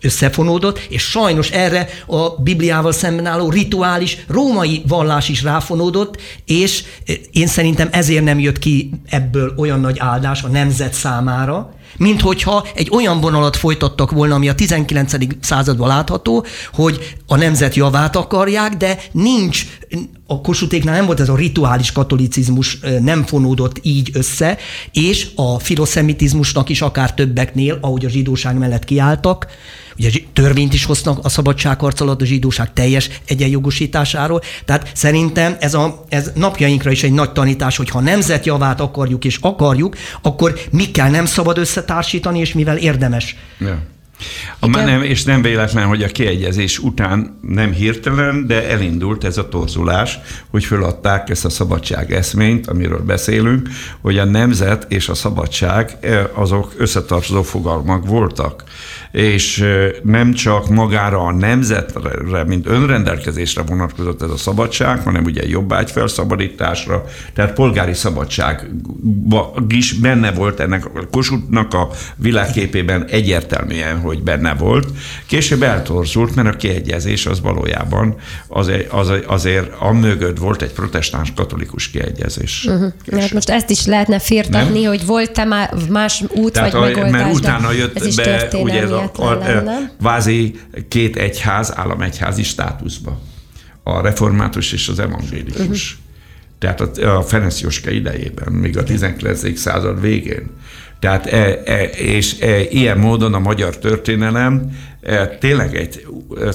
összefonódott, és sajnos erre a Bibliával szemben álló rituális római vallás is ráfonódott, és én szerintem ezért nem jött ki ebből olyan nagy áldás a nemzet számára, mint hogyha egy olyan vonalat folytattak volna, ami a 19. században látható, hogy a nemzet javát akarják, de nincs, a kosutéknál nem volt ez a rituális katolicizmus, nem fonódott így össze, és a filoszemitizmusnak is akár többeknél, ahogy a zsidóság mellett kiálltak, Ugye törvényt is hoznak a szabadságharc alatt a zsidóság teljes egyenjogosításáról. Tehát szerintem ez, a, ez napjainkra is egy nagy tanítás, hogy ha nemzetjavát akarjuk és akarjuk, akkor mikkel nem szabad összetársítani, és mivel érdemes. Ja. A, nem, és nem véletlen, hogy a kiegyezés után nem hirtelen, de elindult ez a torzulás, hogy föladták ezt a szabadság eszményt, amiről beszélünk, hogy a nemzet és a szabadság azok összetartozó fogalmak voltak. És nem csak magára a nemzetre, mint önrendelkezésre vonatkozott ez a szabadság, hanem ugye jobbágy felszabadításra, tehát polgári szabadság is benne volt ennek a Kossuthnak a világképében egyértelműen, hogy benne volt. Később eltorzult, mert a kiegyezés az valójában azért, az, azért a mögött volt egy protestáns katolikus kiegyezés. Uh-huh. Hát most ezt is lehetne firtatni, nem? hogy volt-e más út Tehát vagy a, megoldás, mert utána jött be ugye ez a a, a, vázi két egyház, államegyházi státuszba. A református és az evangélikus. Uh-huh. Tehát a, a Ferenc Joske idejében, még a 19. század végén. Tehát e, e, és e, ilyen módon a magyar történelem e, tényleg egy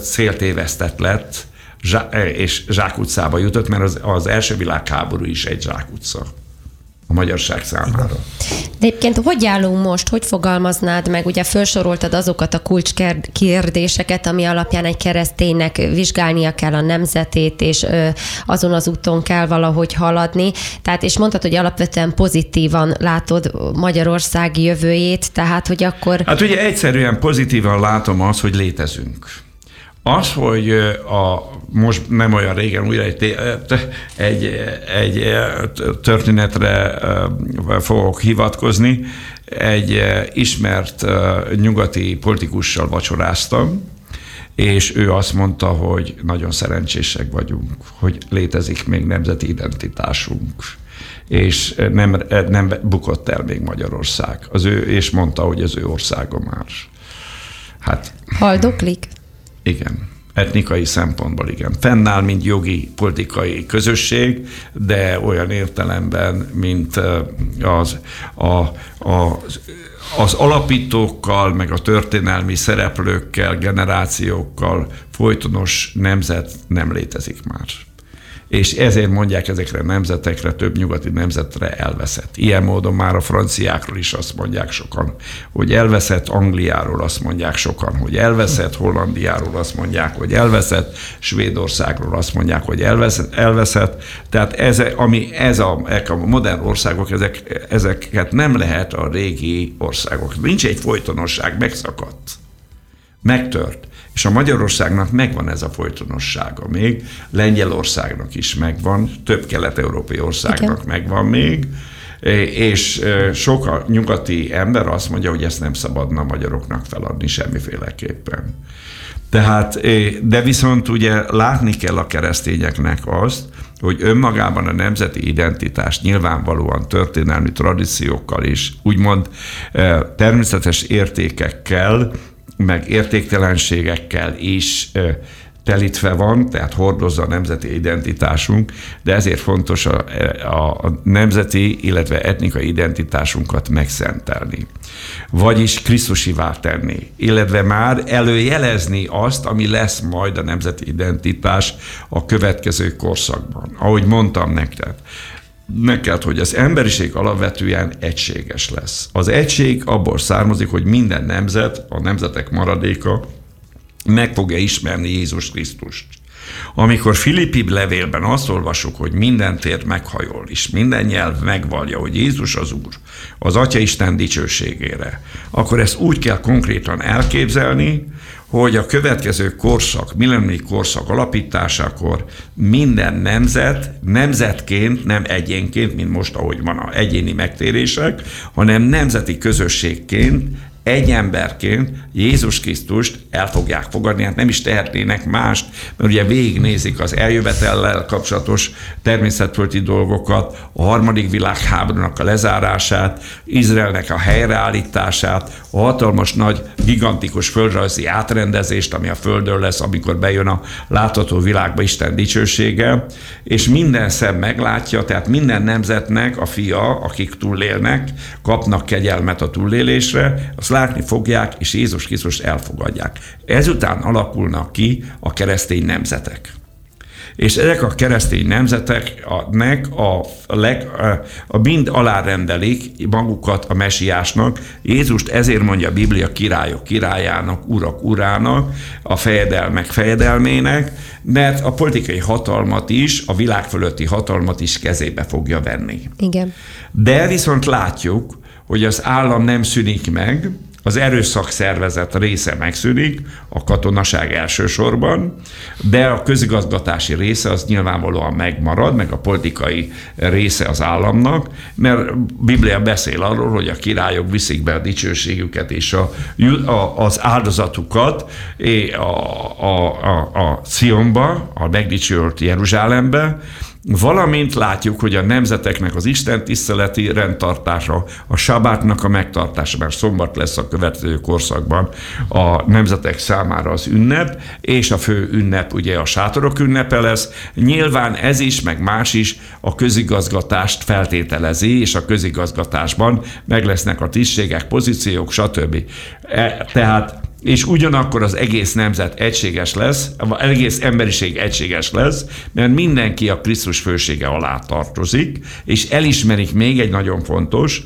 céltévesztett lett, zsá, e, és zsákutcába jutott, mert az, az első világháború is egy zsákutca a magyarság számára. De egyébként hogy állunk most, hogy fogalmaznád meg? Ugye felsoroltad azokat a kulcskérdéseket, ami alapján egy kereszténynek vizsgálnia kell a nemzetét, és azon az úton kell valahogy haladni. Tehát, és mondtad, hogy alapvetően pozitívan látod Magyarország jövőjét, tehát, hogy akkor... Hát ugye egyszerűen pozitívan látom azt, hogy létezünk. Az, hogy a, most nem olyan régen újra egy, egy, egy történetre fogok hivatkozni, egy ismert nyugati politikussal vacsoráztam, és ő azt mondta, hogy nagyon szerencsések vagyunk, hogy létezik még nemzeti identitásunk és nem, nem bukott el még Magyarország. Az ő, és mondta, hogy az ő országa már. Hát, Haldoklik? Igen. Etnikai szempontból igen. Fennáll, mint jogi, politikai közösség, de olyan értelemben, mint az, a, a, az alapítókkal, meg a történelmi szereplőkkel, generációkkal folytonos nemzet nem létezik már és ezért mondják ezekre nemzetekre, több nyugati nemzetre elveszett. Ilyen módon már a franciákról is azt mondják sokan, hogy elveszett, Angliáról azt mondják sokan, hogy elveszett, Hollandiáról azt mondják, hogy elveszett, Svédországról azt mondják, hogy elveszett, elveszett. Tehát ez, ami, ez a, a modern országok, ezek, ezeket nem lehet a régi országok. Nincs egy folytonosság, megszakadt. Megtört. És a Magyarországnak megvan ez a folytonossága még, Lengyelországnak is megvan, több kelet-európai országnak Igen. megvan még, és sok a nyugati ember azt mondja, hogy ezt nem szabadna magyaroknak feladni semmiféleképpen. Tehát, de viszont ugye látni kell a keresztényeknek azt, hogy önmagában a nemzeti identitás nyilvánvalóan történelmi tradíciókkal is, úgymond természetes értékekkel meg értéktelenségekkel is telítve van, tehát hordozza a nemzeti identitásunk, de ezért fontos a, a nemzeti, illetve etnikai identitásunkat megszentelni. Vagyis Krisztusivá tenni, illetve már előjelezni azt, ami lesz majd a nemzeti identitás a következő korszakban. Ahogy mondtam nektek, neked, hogy az emberiség alapvetően egységes lesz. Az egység abból származik, hogy minden nemzet, a nemzetek maradéka meg fogja ismerni Jézus Krisztust. Amikor Filippi levélben azt olvasjuk, hogy minden tér meghajol, és minden nyelv megvalja, hogy Jézus az Úr, az Atya Isten dicsőségére, akkor ezt úgy kell konkrétan elképzelni, hogy a következő korszak, millenniumi korszak alapításakor minden nemzet nemzetként, nem egyénként, mint most, ahogy van a egyéni megtérések, hanem nemzeti közösségként egy emberként Jézus Krisztust el fogják fogadni, hát nem is tehetnének mást, mert ugye végignézik az eljövetellel kapcsolatos természetföldi dolgokat, a harmadik világháborúnak a lezárását, Izraelnek a helyreállítását, a hatalmas nagy, gigantikus földrajzi átrendezést, ami a Földön lesz, amikor bejön a látható világba Isten dicsősége, és minden szem meglátja, tehát minden nemzetnek a fia, akik túlélnek, kapnak kegyelmet a túlélésre, azt látni fogják, és Jézus Krisztus elfogadják. Ezután alakulnak ki a keresztény nemzetek. És ezek a keresztény nemzeteknek a, leg, a mind alárendelik magukat a mesiásnak. Jézust ezért mondja a Biblia királyok királyának, urak urának, a fejedelmek fejedelmének, mert a politikai hatalmat is, a világ fölötti hatalmat is kezébe fogja venni. Igen. De viszont látjuk, hogy az állam nem szűnik meg, az erőszak szervezet része megszűnik, a katonaság elsősorban, de a közigazgatási része az nyilvánvalóan megmarad, meg a politikai része az államnak, mert Biblia beszél arról, hogy a királyok viszik be a dicsőségüket és a, a, az áldozatukat a, a, a, a Sionba, a megdicsőlt Jeruzsálembe, Valamint látjuk, hogy a nemzeteknek az Isten tiszteleti rendtartása, a sabátnak a megtartása, mert szombat lesz a következő korszakban a nemzetek számára az ünnep, és a fő ünnep ugye a sátorok ünnepe lesz. Nyilván ez is, meg más is a közigazgatást feltételezi, és a közigazgatásban meg lesznek a tisztségek, pozíciók, stb. E, tehát és ugyanakkor az egész nemzet egységes lesz, az egész emberiség egységes lesz, mert mindenki a Krisztus fősége alá tartozik, és elismerik még egy nagyon fontos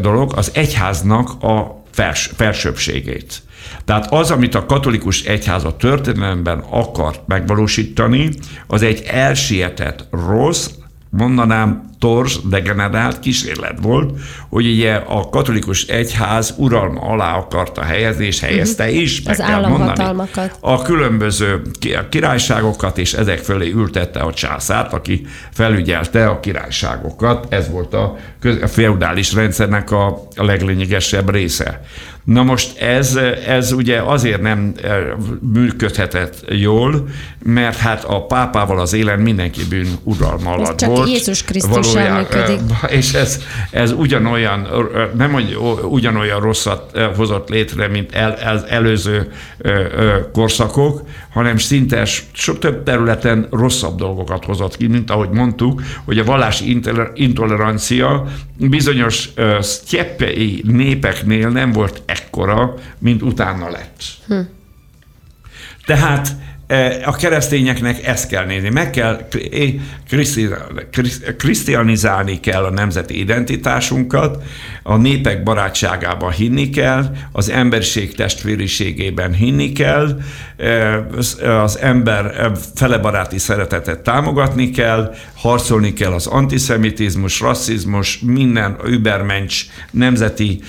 dolog, az egyháznak a fels, felsőbbségét. Tehát az, amit a katolikus egyház a történelemben akart megvalósítani, az egy elsietett rossz, mondanám tors, degenerált kísérlet volt, hogy ugye a katolikus egyház uralma alá akarta helyezni, és helyezte uh-huh. is, meg Az kell mondani. A különböző királyságokat, és ezek fölé ültette a császárt, aki felügyelte a királyságokat. Ez volt a, a feudális rendszernek a leglényegesebb része. Na most ez, ez ugye azért nem eh, működhetett jól, mert hát a pápával az élen mindenki bűn uralma alatt ez csak volt. Jézus Krisztus működik. Eh, és ez, ez ugyanolyan, eh, nem hogy ugyanolyan rosszat hozott létre, mint el, az előző korszakok, hanem szinte sok több területen rosszabb dolgokat hozott ki, mint ahogy mondtuk, hogy a vallási intolerancia bizonyos sztyeppei népeknél nem volt ekkora, mint utána lett. Hm. Tehát a keresztényeknek ezt kell nézni. Meg kell krisztianizálni kell a nemzeti identitásunkat, a népek barátságában hinni kell, az emberiség testvériségében hinni kell, az ember felebaráti szeretetet támogatni kell, harcolni kell az antiszemitizmus, rasszizmus, minden übermencs, nemzeti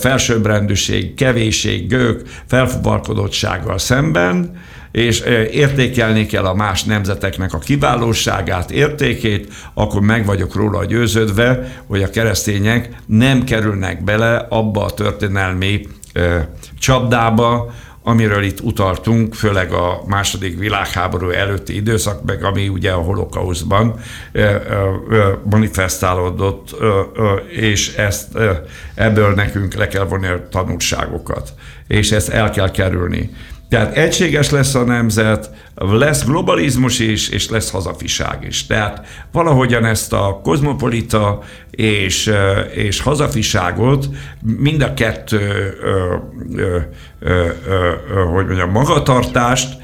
felsőbbrendűség, kevésség, gők, felfuvarkodottsággal szemben, és értékelni kell a más nemzeteknek a kiválóságát, értékét, akkor meg vagyok róla győződve, hogy a keresztények nem kerülnek bele abba a történelmi csapdába, amiről itt utaltunk, főleg a második világháború előtti időszak, meg ami ugye a holokauszban manifestálódott, és ezt ebből nekünk le kell vonni a tanulságokat, és ezt el kell kerülni. Tehát egységes lesz a nemzet, lesz globalizmus is, és lesz hazafiság is. Tehát valahogyan ezt a kozmopolita és, és hazafiságot mind a kettő, ö, ö, ö, ö, hogy mondjam, magatartást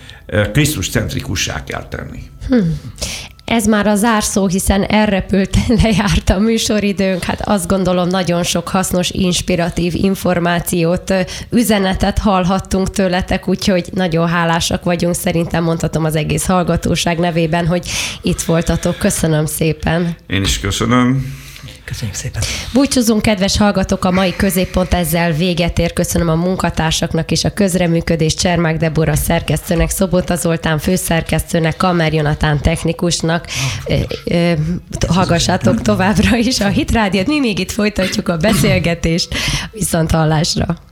Krisztus centrikussá kell tenni. Hmm. Ez már a zárszó, hiszen elrepült, lejárt a műsoridőnk. Hát azt gondolom nagyon sok hasznos, inspiratív információt, üzenetet hallhattunk tőletek, úgyhogy nagyon hálásak vagyunk. Szerintem mondhatom az egész hallgatóság nevében, hogy itt voltatok. Köszönöm szépen. Én is köszönöm. Köszönjük szépen. Búcsúzunk, kedves hallgatók, a mai középpont ezzel véget ér. Köszönöm a munkatársaknak és a közreműködés Csermák Debora szerkesztőnek, Szobota Zoltán főszerkesztőnek, Kamer Jonatán technikusnak. Ah, hallgassátok továbbra is a Hitrádiót, mi még itt folytatjuk a beszélgetést. Viszont hallásra.